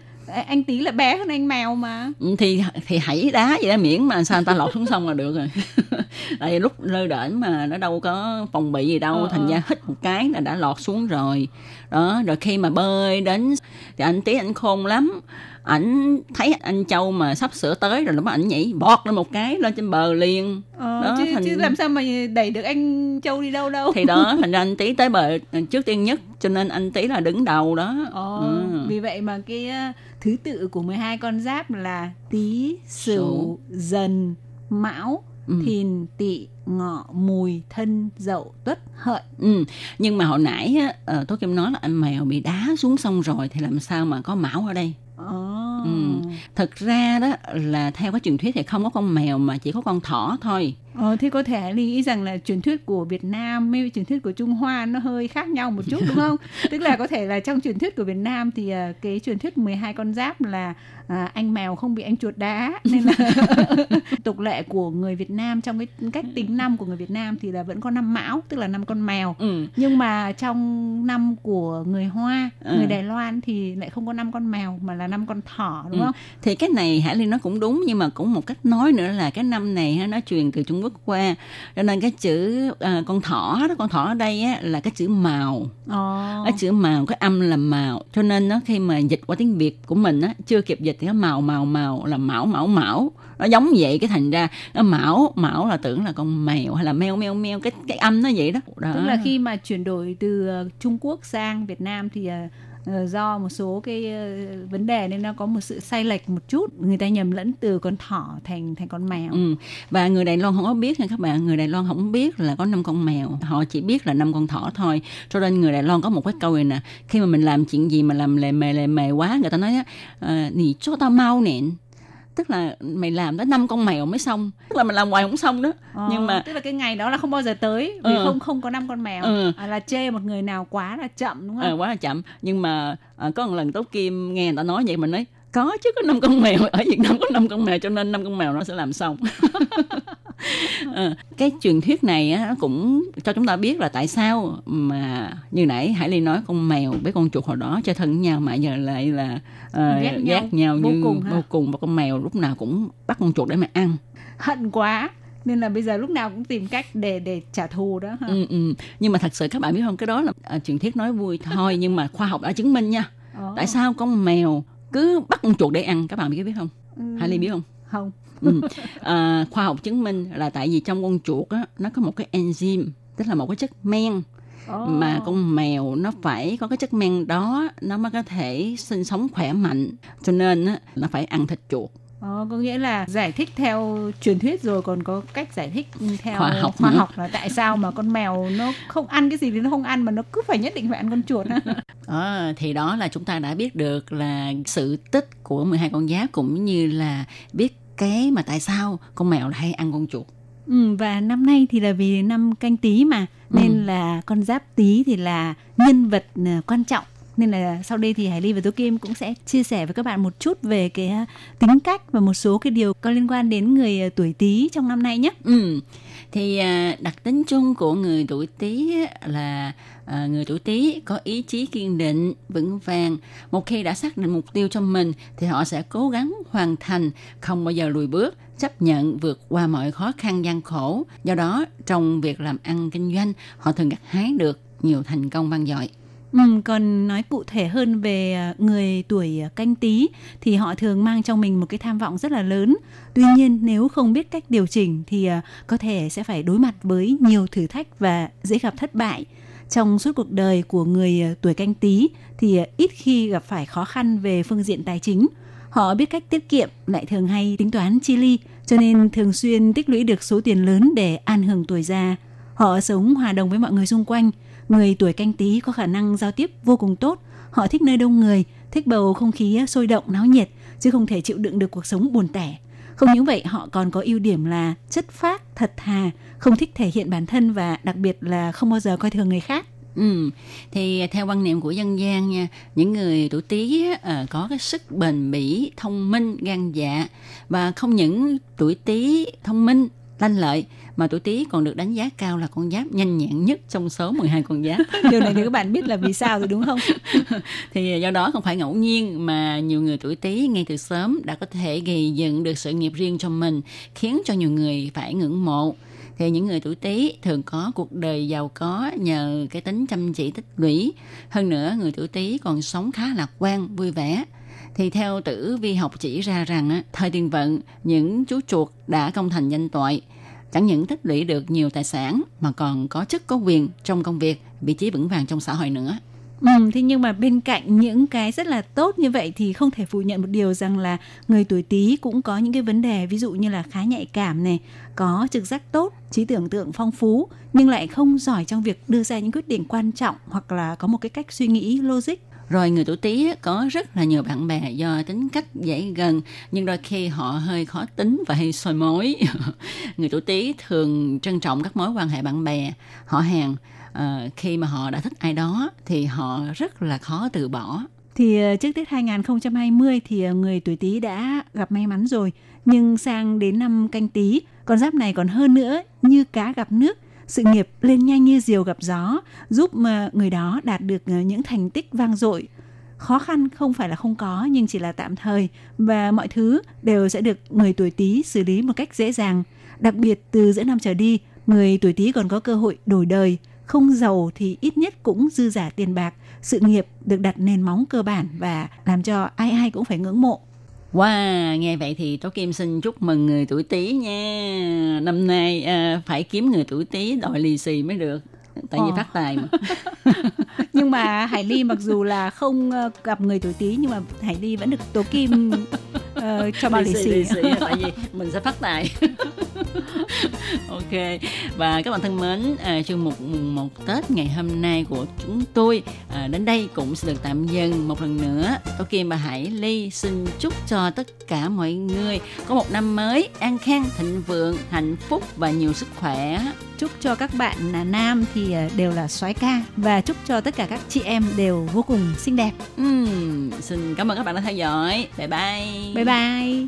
Anh tí là bé hơn anh mèo mà. Ừ, thì thì hãy đá vậy đó miễn mà sao người ta lọt xuống sông là được rồi. Tại lúc lơ đễnh mà nó đâu có phòng bị gì đâu Ờ, thành ờ. ra hít một cái là đã lọt xuống rồi. Đó rồi khi mà bơi đến thì anh tí anh khôn lắm ảnh thấy anh châu mà sắp sửa tới rồi lúc mà ảnh nhảy bọt lên một cái lên trên bờ liền ờ, Đó, chứ, thành- chứ làm sao mà đẩy được anh châu đi đâu đâu thì đó thành ra anh tí tới bờ trước tiên nhất cho nên anh tí là đứng đầu đó Ồ, Ừ. vì vậy mà cái ờ, thứ tự của 12 con giáp là Tý, Sửu. Dần, Mão, Ừ. Thìn, Tỵ, Ngọ, Mùi, Thân, Dậu, Tuất, Hợi. Ừ. Nhưng mà hồi nãy á, ờ, Tố Kim nói là anh mèo bị đá xuống sông rồi thì làm sao mà có mão ở đây? Ồ. Ừ. Thực ra đó là theo cái truyền thuyết thì không có con mèo mà chỉ có con thỏ thôi. Ờ, thế có thể Ly nghĩ rằng là truyền thuyết của Việt Nam với truyền thuyết của Trung Hoa nó hơi khác nhau một chút đúng không? Tức là có thể là trong truyền thuyết của Việt Nam thì à, cái truyền thuyết 12 con giáp là à, anh mèo không bị anh chuột đá nên là tục lệ của người Việt Nam trong cái cách tính năm của người Việt Nam thì là vẫn có năm mão tức là năm con mèo. Ừ. Nhưng mà trong năm của người Hoa, Ừ. người Đài Loan thì lại không có năm con mèo mà là năm con thỏ đúng Ừ. không? Thì cái này Hải Liên nói cũng đúng nhưng mà cũng một cách nói nữa là cái năm này ha, nó truyền từ Trung Quốc qua. Cho nên cái chữ à, con thỏ đó con thỏ ở đây á, là cái chữ màu. Ồ. cái chữ màu cái âm là màu. Cho nên nó khi mà dịch qua tiếng việt của mình á chưa kịp dịch thì nó màu màu màu là mão mão mão. Nó giống vậy cái thành ra nó mão mão là tưởng là con mèo hay là meo meo meo. Cái cái âm nó vậy đó, đó. Tức là khi mà chuyển đổi từ ờ, Trung Quốc sang Việt Nam thì ờ, Ờ, do một số cái ờ, vấn đề nên nó có một sự sai lệch một chút. Người ta nhầm lẫn từ con thỏ thành thành con mèo. Ừ. Và người Đài Loan không có biết nha các bạn. Người Đài Loan không biết là có năm con mèo. Họ chỉ biết là năm con thỏ thôi. Cho nên người Đài Loan có một cái câu này nè Khi mà mình làm chuyện gì mà làm lề mề lề mề quá Người ta nói á "Ờ, Nì cho tao mau nè. Tức là mày làm tới năm con mèo mới xong Tức là mình làm hoài không xong đó Ờ, Nhưng mà tức là cái ngày đó là không bao giờ tới vì Ừ. không không có năm con mèo Ừ. à, là chê một người nào quá là chậm đúng không? Ờ, quá là chậm nhưng mà à, có một lần Tố Kim nghe người ta nói vậy mình nói có chứ có năm con mèo ở Việt Nam có năm con mèo cho nên năm con mèo nó sẽ làm xong Ờ, cái truyền thuyết này á, cũng cho chúng ta biết là tại sao mà như nãy Hải Ly nói con mèo với con chuột hồi đó chơi thân với nhau mà giờ lại là ờ, Ghét nhau ghét nhau vô như cùng vô cùng và con mèo lúc nào cũng bắt con chuột để mà ăn Hận quá nên là bây giờ lúc nào cũng tìm cách để để trả thù đó ha. ừ, ừ. nhưng mà thật sự các bạn biết không cái đó là à, truyền thuyết nói vui thôi nhưng mà khoa học đã chứng minh nha Ờ. tại sao con mèo cứ bắt con chuột để ăn các bạn biết biết không Hai Ly biết không? không ừ. à, khoa học chứng minh là tại vì trong con chuột á nó có một cái enzyme tức là một cái chất men oh. mà con mèo nó phải có cái chất men đó nó mới có thể sinh sống khỏe mạnh cho nên á, nó phải ăn thịt chuột Ờ, có nghĩa là giải thích theo truyền thuyết rồi còn có cách giải thích theo Khoa học khoa học là tại sao mà con mèo nó không ăn cái gì thì nó không ăn mà nó cứ phải nhất định phải ăn con chuột. Ờ, thì đó là chúng ta đã biết được là sự tích của 12 con giáp cũng như là biết cái mà tại sao con mèo lại hay ăn con chuột. Ừ, và năm nay thì là vì năm canh tí mà nên Ừ. là con giáp tí thì là nhân vật à, quan trọng nên là sau đây thì Hải Ly và Tố Kim cũng sẽ chia sẻ với các bạn một chút về cái à, tính cách và một số cái điều có liên quan đến người à, tuổi Tý trong năm nay nhé. Ừ. Thì à, đặc tính chung của người tuổi Tý là à, người tuổi Tý có ý chí kiên định, vững vàng. Một khi đã xác định mục tiêu cho mình thì họ sẽ cố gắng hoàn thành, không bao giờ lùi bước, chấp nhận vượt qua mọi khó khăn gian khổ. Do đó, trong việc làm ăn kinh doanh, họ thường gặt hái được nhiều thành công vang dội. Ừ, còn nói cụ thể hơn về à, người tuổi à, canh tí thì họ thường mang trong mình một cái tham vọng rất là lớn. Tuy nhiên nếu không biết cách điều chỉnh thì à, có thể sẽ phải đối mặt với nhiều thử thách và dễ gặp thất bại. Trong suốt cuộc đời của người tuổi canh tí thì ít khi gặp phải khó khăn về phương diện tài chính. Họ biết cách tiết kiệm lại thường hay tính toán chi ly cho nên thường xuyên tích lũy được số tiền lớn để an hưởng tuổi già. Họ sống hòa đồng với mọi người xung quanh. Người tuổi canh tí có khả năng giao tiếp vô cùng tốt. Họ thích nơi đông người, thích bầu không khí sôi động, náo nhiệt, chứ không thể chịu đựng được cuộc sống buồn tẻ. Không những vậy, họ còn có ưu điểm là chất phác, thật thà, không thích thể hiện bản thân và đặc biệt là không bao giờ coi thường người khác. Ừ, thì theo quan niệm của dân gian nha, những người tuổi Tý uh, ờ, có cái sức bền bỉ, thông minh, gan dạ và không những tuổi Tý thông minh, lanh lợi mà tuổi Tý còn được đánh giá cao là con giáp nhanh nhẹn nhất trong số 12 con giáp. Điều này thì các bạn biết là vì sao rồi đúng không? thì do đó không phải ngẫu nhiên mà nhiều người tuổi Tý ngay từ sớm đã có thể gây dựng được sự nghiệp riêng cho mình, khiến cho nhiều người phải ngưỡng mộ. Thì những người tuổi Tý thường có cuộc đời giàu có nhờ cái tính chăm chỉ tích lũy. Hơn nữa, người tuổi Tý còn sống khá lạc quan, vui vẻ. Thì theo tử vi học chỉ ra rằng thời tiền vận, những chú chuột đã công thành danh toại, chẳng những tích lũy được nhiều tài sản mà còn có chức có quyền trong công việc, vị trí vững vàng trong xã hội nữa. Ừ, thế nhưng mà bên cạnh những cái rất là tốt như vậy thì không thể phủ nhận một điều rằng là người tuổi Tý cũng có những cái vấn đề ví dụ như là khá nhạy cảm này, có trực giác tốt, trí tưởng tượng phong phú nhưng lại không giỏi trong việc đưa ra những quyết định quan trọng hoặc là có một cái cách suy nghĩ logic. Rồi người tuổi Tý có rất là nhiều bạn bè do tính cách dễ gần nhưng đôi khi họ hơi khó tính và hay soi mối. người tuổi Tý thường trân trọng các mối quan hệ bạn bè, họ hàng. Ờ, khi mà họ đã thích ai đó thì họ rất là khó từ bỏ. Thì ờ, trước Tết 2020 thì ờ, người tuổi Tý đã gặp may mắn rồi, nhưng sang đến năm canh Tý, con giáp này còn hơn nữa, như cá gặp nước, sự nghiệp lên nhanh như diều gặp gió, giúp người đó đạt được ờ, những thành tích vang dội. Khó khăn không phải là không có nhưng chỉ là tạm thời và mọi thứ đều sẽ được người tuổi Tý xử lý một cách dễ dàng. Đặc biệt từ giữa năm trở đi, người tuổi Tý còn có cơ hội đổi đời, không giàu thì ít nhất cũng dư giả tiền bạc, sự nghiệp được đặt nền móng cơ bản và làm cho ai ai cũng phải ngưỡng mộ. Wow, nghe vậy thì Tố Kim xin chúc mừng người tuổi Tý nha. Năm nay à, phải kiếm người tuổi Tý đòi lì xì mới được. Tại vì Ờ. phát tài mà. Nhưng mà Hải Ly mặc dù là không ờ, gặp người tuổi Tý nhưng mà Hải Ly vẫn được Tố Kim ờ, cho bao lì xì. lì xì. tại vì mình sẽ phát tài. Ok. Và các bạn thân mến à, chương mục mùng một tết ngày hôm nay của chúng tôi à, đến đây cũng sẽ được tạm dừng một lần nữa. Tôi kim và hải ly xin chúc cho tất cả mọi người có một năm mới an khang thịnh vượng hạnh phúc và nhiều sức khỏe. Chúc cho các bạn là nam thì ờ, đều là soái ca. Và chúc cho tất cả các chị em đều vô cùng xinh đẹp. Ừm, xin cảm ơn các bạn đã theo dõi. Bye bye. Bye bye. 台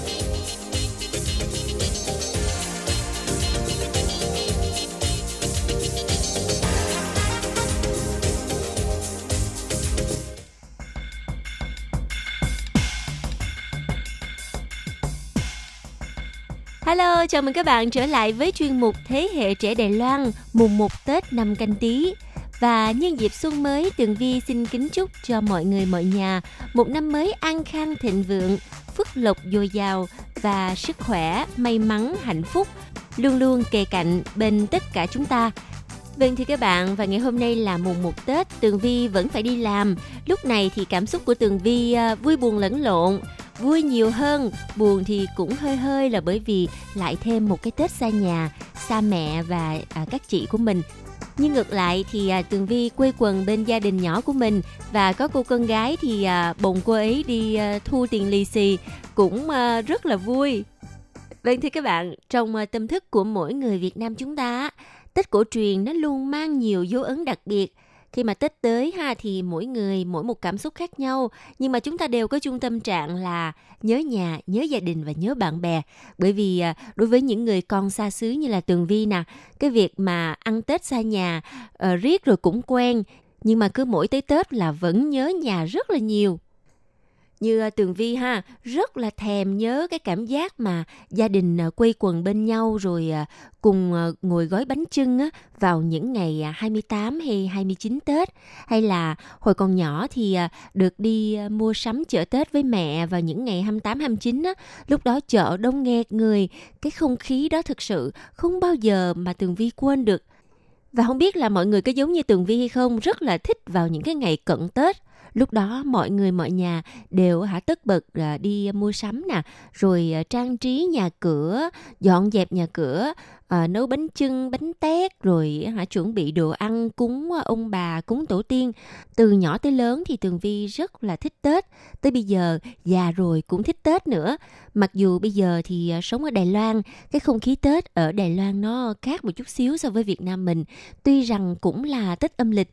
Chào mừng các bạn trở lại với chuyên mục Thế hệ trẻ Đài Loan mùng 1 Tết năm canh tí. Và nhân dịp xuân mới, Tường Vi xin kính chúc cho mọi người mọi nhà một năm mới an khang thịnh vượng, phước lộc dồi dào và sức khỏe, may mắn, hạnh phúc luôn luôn kề cạnh bên tất cả chúng ta. Vâng thưa các bạn, và ngày hôm nay là mùng 1 Tết, Tường Vi vẫn phải đi làm. Lúc này thì cảm xúc của Tường Vi à, vui buồn lẫn lộn, vui nhiều hơn, buồn thì cũng hơi hơi là bởi vì lại thêm một cái Tết xa nhà, xa mẹ và à, các chị của mình. Nhưng ngược lại thì à, Tường Vi quê quần bên gia đình nhỏ của mình và có cô con gái thì à, bồng cô ấy đi à, thu tiền lì xì cũng à, rất là vui. Vâng thưa các bạn, trong à, tâm thức của mỗi người Việt Nam chúng ta, Tết cổ truyền nó luôn mang nhiều dấu ấn đặc biệt. Khi mà Tết tới ha thì mỗi người mỗi một cảm xúc khác nhau, nhưng mà chúng ta đều có chung tâm trạng là nhớ nhà, nhớ gia đình và nhớ bạn bè. Bởi vì à, đối với những người con xa xứ như là Tường Vi nè, cái việc mà ăn Tết xa nhà uh, riết rồi cũng quen, nhưng mà cứ mỗi tới Tết là vẫn nhớ nhà rất là nhiều như à, Tường Vi ha, rất là thèm nhớ cái cảm giác mà gia đình à, quây quần bên nhau rồi à, cùng ngồi gói bánh trưng á, vào những ngày 28 hay 29 Tết. Hay là hồi còn nhỏ thì được đi mua sắm chợ Tết với mẹ vào những ngày 28 29 á. Lúc đó chợ đông nghẹt người, cái không khí đó thực sự không bao giờ mà Tường Vi quên được. Và không biết là mọi người có giống như Tường Vi hay không, rất là thích vào những cái ngày cận Tết lúc đó mọi người mọi nhà đều hả tất bật à, đi mua sắm nè rồi à, trang trí nhà cửa dọn dẹp nhà cửa à, nấu bánh chưng bánh tét rồi hả chuẩn bị đồ ăn cúng à, ông bà cúng tổ tiên. Từ nhỏ tới lớn thì tường vi rất là thích tết. Tới bây giờ già rồi cũng thích tết nữa. Mặc dù bây giờ thì sống ở đài loan cái không khí tết ở đài loan nó khác một chút xíu so với việt nam mình. Tuy rằng cũng là tết âm lịch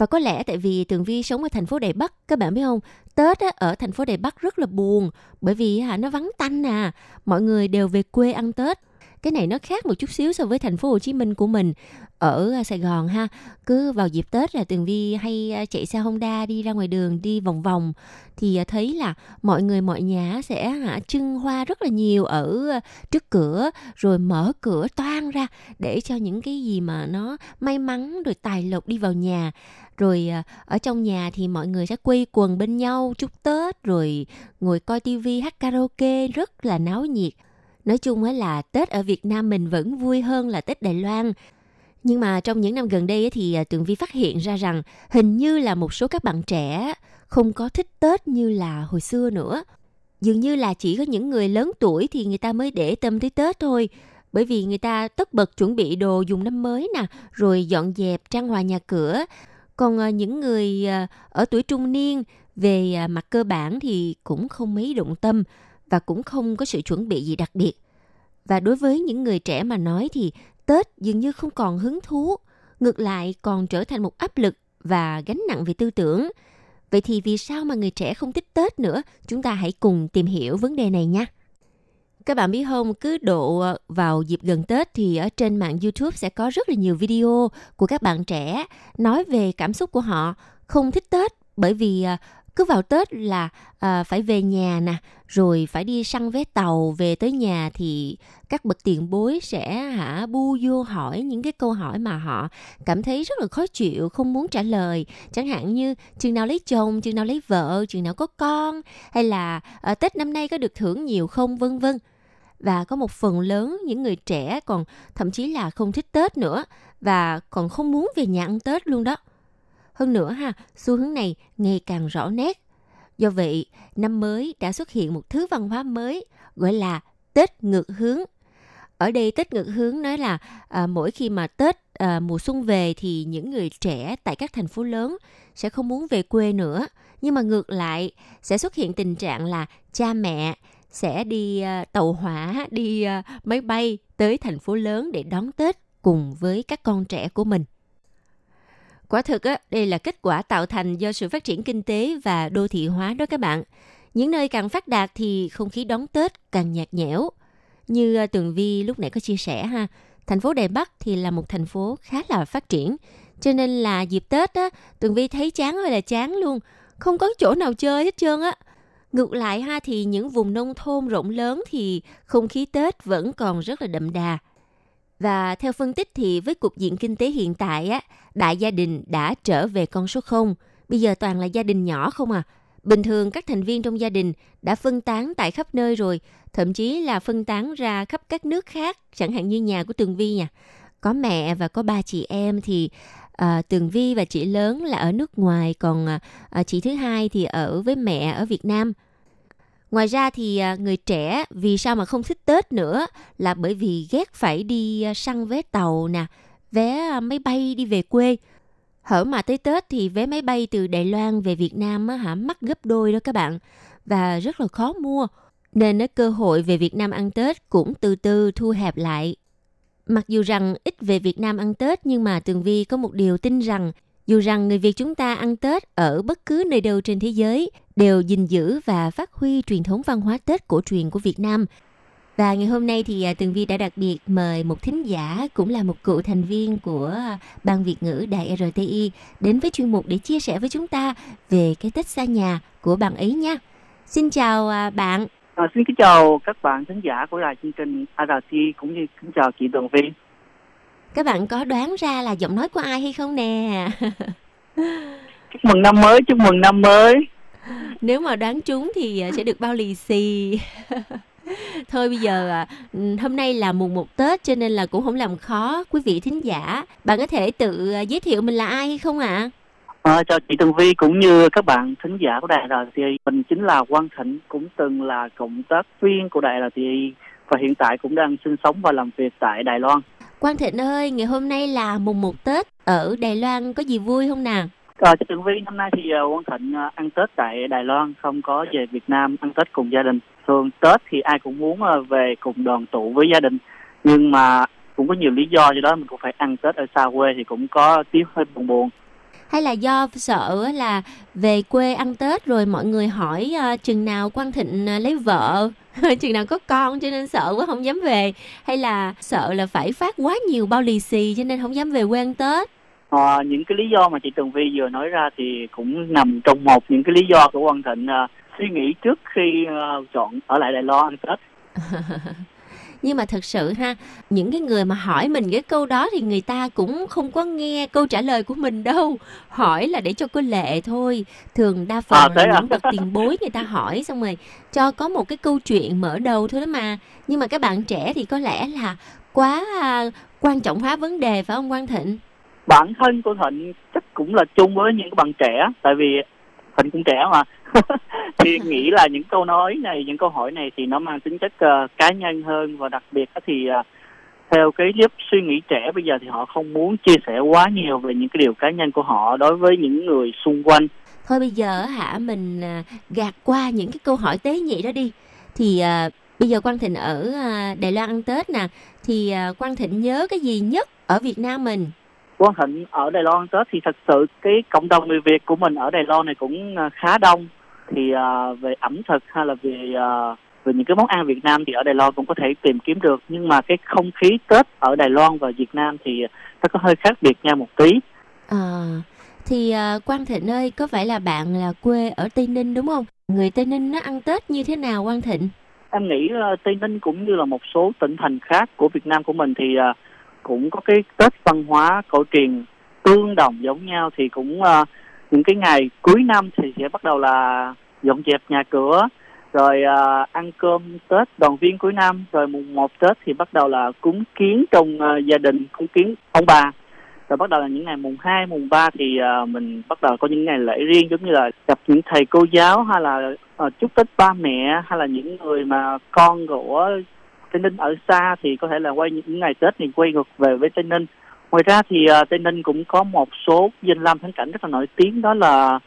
và có lẽ tại vì Tường Vi sống ở thành phố Đài Bắc, các bạn biết không? Tết á, ở thành phố Đài Bắc rất là buồn bởi vì hả nó vắng tanh à. Mọi người đều về quê ăn Tết. Cái này nó khác một chút xíu so với thành phố Hồ Chí Minh của mình. Ở à, Sài Gòn ha, cứ vào dịp Tết là Tường Vi hay à, chạy xe Honda đi ra ngoài đường đi vòng vòng thì à, thấy là mọi người mọi nhà sẽ hả trưng hoa rất là nhiều ở trước cửa rồi mở cửa toang ra để cho những cái gì mà nó may mắn rồi tài lộc đi vào nhà rồi ở trong nhà thì mọi người sẽ quây quần bên nhau chúc Tết rồi ngồi coi tivi hát karaoke rất là náo nhiệt. Nói chung á là Tết ở Việt Nam mình vẫn vui hơn là Tết Đài Loan. Nhưng mà trong những năm gần đây thì à, Tường Vi phát hiện ra rằng hình như là một số các bạn trẻ không có thích Tết như là hồi xưa nữa. Dường như là chỉ có những người lớn tuổi thì người ta mới để tâm tới Tết thôi. Bởi vì người ta tất bật chuẩn bị đồ dùng năm mới nè, rồi dọn dẹp trang hòa nhà cửa, còn à, những người à, ở tuổi trung niên về mặt cơ bản thì cũng không mấy động tâm và cũng không có sự chuẩn bị gì đặc biệt. Và đối với những người trẻ mà nói thì Tết dường như không còn hứng thú, ngược lại còn trở thành một áp lực và gánh nặng về tư tưởng. Vậy thì vì sao mà người trẻ không thích Tết nữa? Chúng ta hãy cùng tìm hiểu vấn đề này nha. Các bạn biết không, cứ độ vào dịp gần Tết thì ở trên mạng YouTube sẽ có rất là nhiều video của các bạn trẻ nói về cảm xúc của họ không thích Tết bởi vì à, cứ vào Tết là à, phải về nhà nè, rồi phải đi săn vé tàu về tới nhà thì các bậc tiền bối sẽ hả bu vô hỏi những cái câu hỏi mà họ cảm thấy rất là khó chịu, không muốn trả lời. Chẳng hạn như chừng nào lấy chồng, chừng nào lấy vợ, chừng nào có con, hay là à, Tết năm nay có được thưởng nhiều không, vân vân và có một phần lớn những người trẻ còn thậm chí là không thích Tết nữa và còn không muốn về nhà ăn Tết luôn đó. Hơn nữa ha, xu hướng này ngày càng rõ nét. Do vậy, năm mới đã xuất hiện một thứ văn hóa mới gọi là Tết ngược hướng. Ở đây Tết ngược hướng nói là à, mỗi khi mà Tết à, mùa xuân về thì những người trẻ tại các thành phố lớn sẽ không muốn về quê nữa. Nhưng mà ngược lại sẽ xuất hiện tình trạng là cha mẹ sẽ đi à, tàu hỏa, đi à, máy bay tới thành phố lớn để đón Tết cùng với các con trẻ của mình. Quả thực á, đây là kết quả tạo thành do sự phát triển kinh tế và đô thị hóa đó các bạn. Những nơi càng phát đạt thì không khí đón Tết càng nhạt nhẽo. Như ờ, Tường Vi lúc nãy có chia sẻ ha, thành phố Đài Bắc thì là một thành phố khá là phát triển. Cho nên là dịp Tết á, Tường Vi thấy chán hơi là chán luôn. Không có chỗ nào chơi hết trơn á. Ngược lại ha thì những vùng nông thôn rộng lớn thì không khí Tết vẫn còn rất là đậm đà. Và theo phân tích thì với cục diện kinh tế hiện tại á, đại gia đình đã trở về con số 0. Bây giờ toàn là gia đình nhỏ không à. Bình thường các thành viên trong gia đình đã phân tán tại khắp nơi rồi, thậm chí là phân tán ra khắp các nước khác, chẳng hạn như nhà của Tường Vi nha. Có mẹ và có ba chị em thì à, Tường Vi và chị lớn là ở nước ngoài, còn à, chị thứ hai thì ở với mẹ ở Việt Nam. Ngoài ra thì à, người trẻ vì sao mà không thích Tết nữa là bởi vì ghét phải đi à, săn vé tàu nè, vé à, máy bay đi về quê. Hở mà tới Tết thì vé máy bay từ Đài Loan về Việt Nam á, hả mắc gấp đôi đó các bạn và rất là khó mua. Nên á, cơ hội về Việt Nam ăn Tết cũng từ từ thu hẹp lại. Mặc dù rằng ít về Việt Nam ăn Tết nhưng mà Tường Vi có một điều tin rằng dù rằng người Việt chúng ta ăn Tết ở bất cứ nơi đâu trên thế giới đều gìn giữ và phát huy truyền thống văn hóa Tết cổ truyền của Việt Nam. Và ngày hôm nay thì à, Tường Vi đã đặc biệt mời một thính giả cũng là một cựu thành viên của Ban Việt ngữ Đài RTI đến với chuyên mục để chia sẻ với chúng ta về cái Tết xa nhà của bạn ấy nha. Xin chào à, bạn. À, xin kính chào các bạn thính giả của đài chương trình RT cũng như kính chào chị Tường Vi. Các bạn có đoán ra là giọng nói của ai hay không nè? Chúc mừng năm mới, chúc mừng năm mới. Nếu mà đoán trúng thì à, sẽ được bao lì xì. Thôi bây giờ à, ừ, hôm nay là mùng 1 Tết cho nên là cũng không làm khó quý vị thính giả. Bạn có thể tự à, giới thiệu mình là ai hay không ạ? À? À, chào chị Tường Vi cũng như các bạn thính giả của đài RTI. Mình chính là Quang Thịnh, cũng từng là cộng tác viên của đài RTI và hiện tại cũng đang sinh sống và làm việc tại Đài Loan. Quang Thịnh ơi, ngày hôm nay là mùng 1 Tết ở Đài Loan có gì vui không nào? Ờ, à, chị Tường Vi năm nay thì uh, Quang Thịnh uh, ăn Tết tại Đài Loan, không có về Việt Nam ăn Tết cùng gia đình. Thường Tết thì ai cũng muốn uh, về cùng đoàn tụ với gia đình, nhưng mà cũng có nhiều lý do cho đó mình cũng phải ăn Tết ở xa quê thì cũng có tiếng hơi buồn buồn. Hay là do sợ là về quê ăn Tết rồi mọi người hỏi uh, chừng nào Quang Thịnh uh, lấy vợ, chừng nào có con cho nên sợ quá không dám về, hay là sợ là phải phát quá nhiều bao lì xì cho nên không dám về quê ăn Tết? À, những cái lý do mà chị Tường Vi vừa nói ra thì cũng nằm trong một những cái lý do của Quang Thịnh uh, suy nghĩ trước khi uh, chọn ở lại Đài Loan ăn Tết. nhưng mà thật sự ha những cái người mà hỏi mình cái câu đó thì người ta cũng không có nghe câu trả lời của mình đâu. Hỏi là để cho có lệ thôi. Thường đa phần À, là à? những bậc tiền bối người ta hỏi xong rồi cho có một cái câu chuyện mở đầu thôi đó mà. Nhưng mà các bạn trẻ thì có lẽ là quá à, quan trọng hóa vấn đề phải không Quang Thịnh? Bản thân của Thịnh chắc cũng là chung với những bạn trẻ, tại vì mình cũng trẻ mà. thì nghĩ là những câu nói này, những câu hỏi này thì nó mang tính chất uh, cá nhân hơn và đặc biệt thì uh, theo cái lớp suy nghĩ trẻ bây giờ thì họ không muốn chia sẻ quá nhiều về những cái điều cá nhân của họ đối với những người xung quanh. thôi bây giờ hả mình ờ, gạt qua những cái câu hỏi tế nhị đó đi thì uh, bây giờ Quang Thịnh ở Đài Loan ăn Tết nè thì Quang Thịnh nhớ cái gì nhất ở Việt Nam mình Quang Thịnh ở Đài Loan Tết thì thật sự cái cộng đồng người Việt của mình ở Đài Loan này cũng à, khá đông. Thì à, về ẩm thực hay là về à, về những cái món ăn Việt Nam thì ở Đài Loan cũng có thể tìm kiếm được nhưng mà cái không khí Tết ở Đài Loan và Việt Nam thì nó có hơi khác biệt nhau một tí. À, thì à, Quang Thịnh ơi, có phải là bạn là quê ở Tây Ninh đúng không? Người Tây Ninh nó ăn Tết như thế nào Quang Thịnh? Em nghĩ à, Tây Ninh cũng như là một số tỉnh thành khác của Việt Nam của mình thì à, cũng có cái Tết văn hóa cổ truyền tương đồng giống nhau thì cũng uh, những cái ngày cuối năm thì sẽ bắt đầu là dọn dẹp nhà cửa rồi uh, ăn cơm Tết đoàn viên cuối năm rồi mùng 1 Tết thì bắt đầu là cúng kiến trong uh, gia đình cúng kiến ông bà. Rồi bắt đầu là những ngày mùng 2, mùng 3 thì uh, mình bắt đầu có những ngày lễ riêng giống như là gặp những thầy cô giáo hay là uh, chúc Tết ba mẹ hay là những người mà con của Tây Ninh ở xa thì có thể là quay những ngày Tết thì quay ngược về với Tây Ninh. Ngoài ra thì à, tây ninh cũng có một số danh lam thắng cảnh rất là nổi tiếng đó là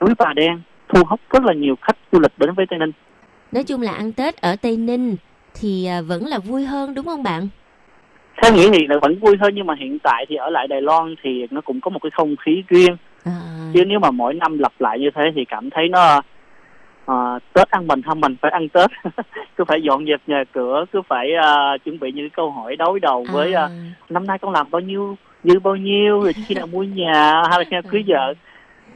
núi bà đen thu hút rất là nhiều khách du lịch đến với tây ninh. Nói chung là ăn Tết ở Tây Ninh thì à, vẫn là vui hơn đúng không bạn? theo nghĩa thì là vẫn vui hơn nhưng mà hiện tại thì ở lại Đài Loan thì nó cũng có một cái không khí riêng. À, chứ nếu mà mỗi năm lặp lại như thế thì cảm thấy nó à, Tết ăn mình không mình phải ăn Tết. Cứ phải dọn dẹp nhà cửa cứ phải à, chuẩn bị những câu hỏi đối đầu với à, năm nay con làm bao nhiêu như bao nhiêu rồi khi nào mua nhà hay là khi nào cưới vợ.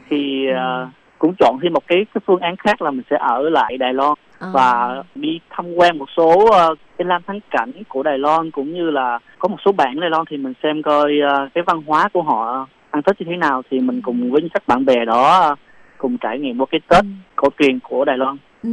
Thì à, cũng chọn thêm một cái, cái phương án khác là mình sẽ ở lại Đài Loan à, và đi tham quan một số uh, cái lam thắng cảnh của Đài Loan cũng như là có một số bạn Đài Loan thì mình xem coi ờ, cái văn hóa của họ ăn Tết như thế nào. Thì mình cùng với các bạn bè đó cùng trải nghiệm một cái Tết cổ truyền của Đài Loan. Ừ.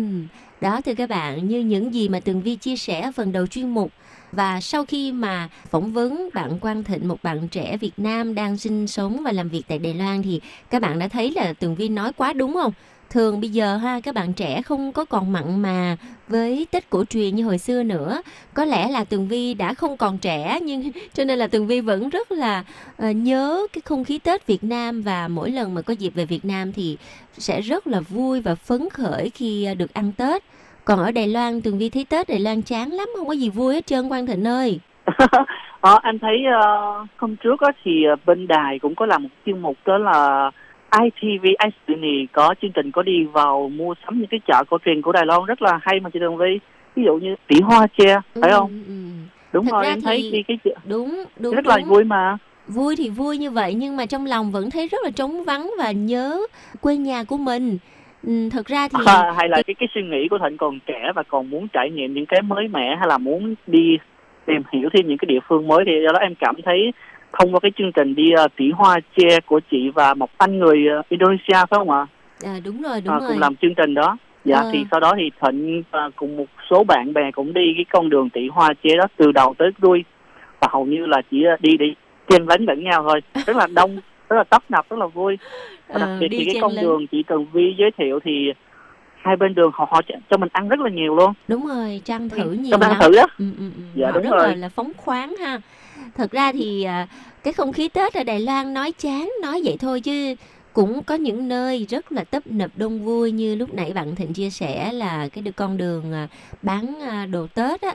Đó thưa các bạn, như những gì mà Tường Vi chia sẻ ở phần đầu chuyên mục và sau khi mà phỏng vấn bạn Quang Thịnh, một bạn trẻ Việt Nam đang sinh sống và làm việc tại Đài Loan thì các bạn đã thấy là Tường Vi nói quá đúng không? Thường bây giờ ha các bạn trẻ không có còn mặn mà với Tết cổ truyền như hồi xưa nữa. Có lẽ là Tường Vi đã không còn trẻ nhưng cho nên là Tường Vi vẫn rất là uh, nhớ cái không khí Tết Việt Nam và mỗi lần mà có dịp về Việt Nam thì sẽ rất là vui và phấn khởi khi uh, được ăn Tết. Còn ở Đài Loan, Tường Vi thấy Tết Đài Loan chán lắm, không có gì vui hết trơn Quang Thịnh ơi. Ờ, anh thấy uh, hôm trước á, thì bên đài cũng có làm một chương mục đó là ITV Ice có chương trình có đi vào mua sắm những cái chợ cổ truyền của Đài Loan rất là hay mà chị Tường Vi ví dụ như tỷ hoa tre phải không Ừ, ừ. đúng Thật rồi em thấy thì- đi cái chợ Đúng, đúng, rất là đúng. vui mà Vui thì vui như vậy nhưng mà trong lòng vẫn thấy rất là trống vắng và nhớ quê nhà của mình. Ừ, thật ra thì À, hay là cái cái suy nghĩ của Thịnh còn trẻ và còn muốn trải nghiệm những cái mới mẻ hay là muốn đi tìm hiểu thêm những cái địa phương mới thì do đó em cảm thấy thông qua cái chương trình đi uh, tỉ hoa tre của chị và một anh người ờ, Indonesia phải không ạ? à, đúng rồi, đúng À, rồi. cùng làm chương trình đó. Dạ Ờ. thì sau đó thì Thịnh và cùng một số bạn bè cũng đi cái con đường tỉ hoa chế đó từ đầu tới đuôi và hầu như là chỉ ờ, đi để chen lấn lẫn nhau thôi rất là đông rất là tấp nập rất là vui và đặc Ờ, biệt đi thì cái con lấn. đường chị Tường Vi giới thiệu thì hai bên đường họ họ cho- mình ăn rất là nhiều luôn Đúng rồi, Trang thử nhiều cho mình ăn thử á Ừ, ừ, ừ. Dạ, Họ đúng rất rồi. là, là phóng khoáng ha. Thật ra thì à, cái không khí Tết ở Đài Loan nói chán, nói vậy thôi chứ cũng có những nơi rất là tấp nập đông vui như lúc nãy bạn Thịnh chia sẻ là cái được con đường à, bán à, đồ Tết á.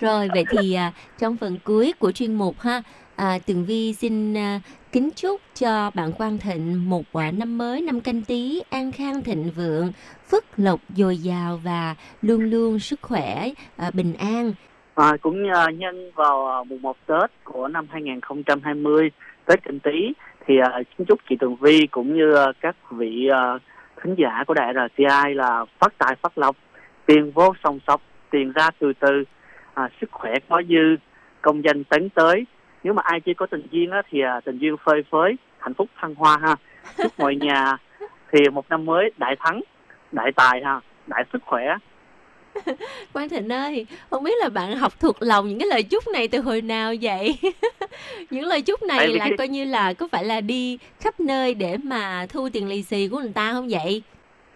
Rồi vậy thì trong phần cuối của chuyên mục ha, à, Tường Vi xin kính chúc cho bạn Quang Thịnh một quả năm mới năm canh tí an khang thịnh vượng, phước lộc dồi dào và luôn luôn sức khỏe bình an à, cũng nhân vào à, mùng 1 Tết của năm 2020 Tết Canh Tý thì à, xin chúc chị Tường Vi cũng như à, các vị khán giả của đại RTI là phát tài phát lộc tiền vô sòng sọc tiền ra từ từ. À, sức khỏe có dư công danh tấn tới. Nếu mà ai chưa có tình duyên á, thì tình duyên phơi phới hạnh phúc thăng hoa ha. Chúc mọi nhà thì một năm mới đại thắng đại tài ha đại sức khỏe. Quang Thịnh ơi, không biết là bạn học thuộc lòng những cái lời chúc này từ hồi nào vậy? những lời chúc này Tại là cái- coi như là có phải là đi khắp nơi để mà thu tiền lì xì của người ta không vậy?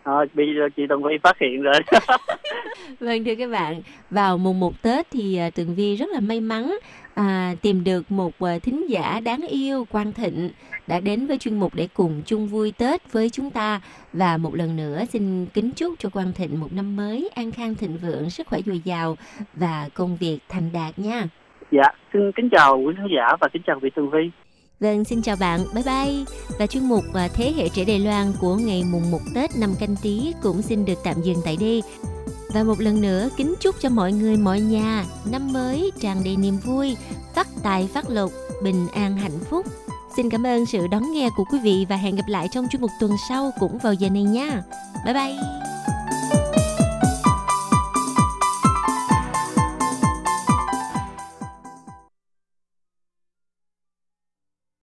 Ờ, bây giờ chị Tường Vi phát hiện rồi Vâng thưa các bạn, vào mùng 1 Tết thì à, Tường Vi rất là may mắn à, tìm được một à, thính giả đáng yêu Quang Thịnh đã đến với chuyên mục để cùng chung vui Tết với chúng ta và một lần nữa xin kính chúc cho Quang Thịnh một năm mới an khang thịnh vượng, sức khỏe dồi dào và công việc thành đạt nha. dạ xin kính chào quý khán giả và kính chào vị Tường Vi Vâng, xin chào bạn, bye bye. Và chuyên mục à, Thế hệ trẻ Đài Loan của ngày mùng 1 Tết năm canh tí cũng xin được tạm dừng tại đây. Và một lần nữa kính chúc cho mọi người mọi nhà năm mới tràn đầy niềm vui, phát tài phát lộc, bình an hạnh phúc. Xin cảm ơn sự đón nghe của quý vị và hẹn gặp lại trong chuyên mục tuần sau cũng vào giờ này nha. Bye bye.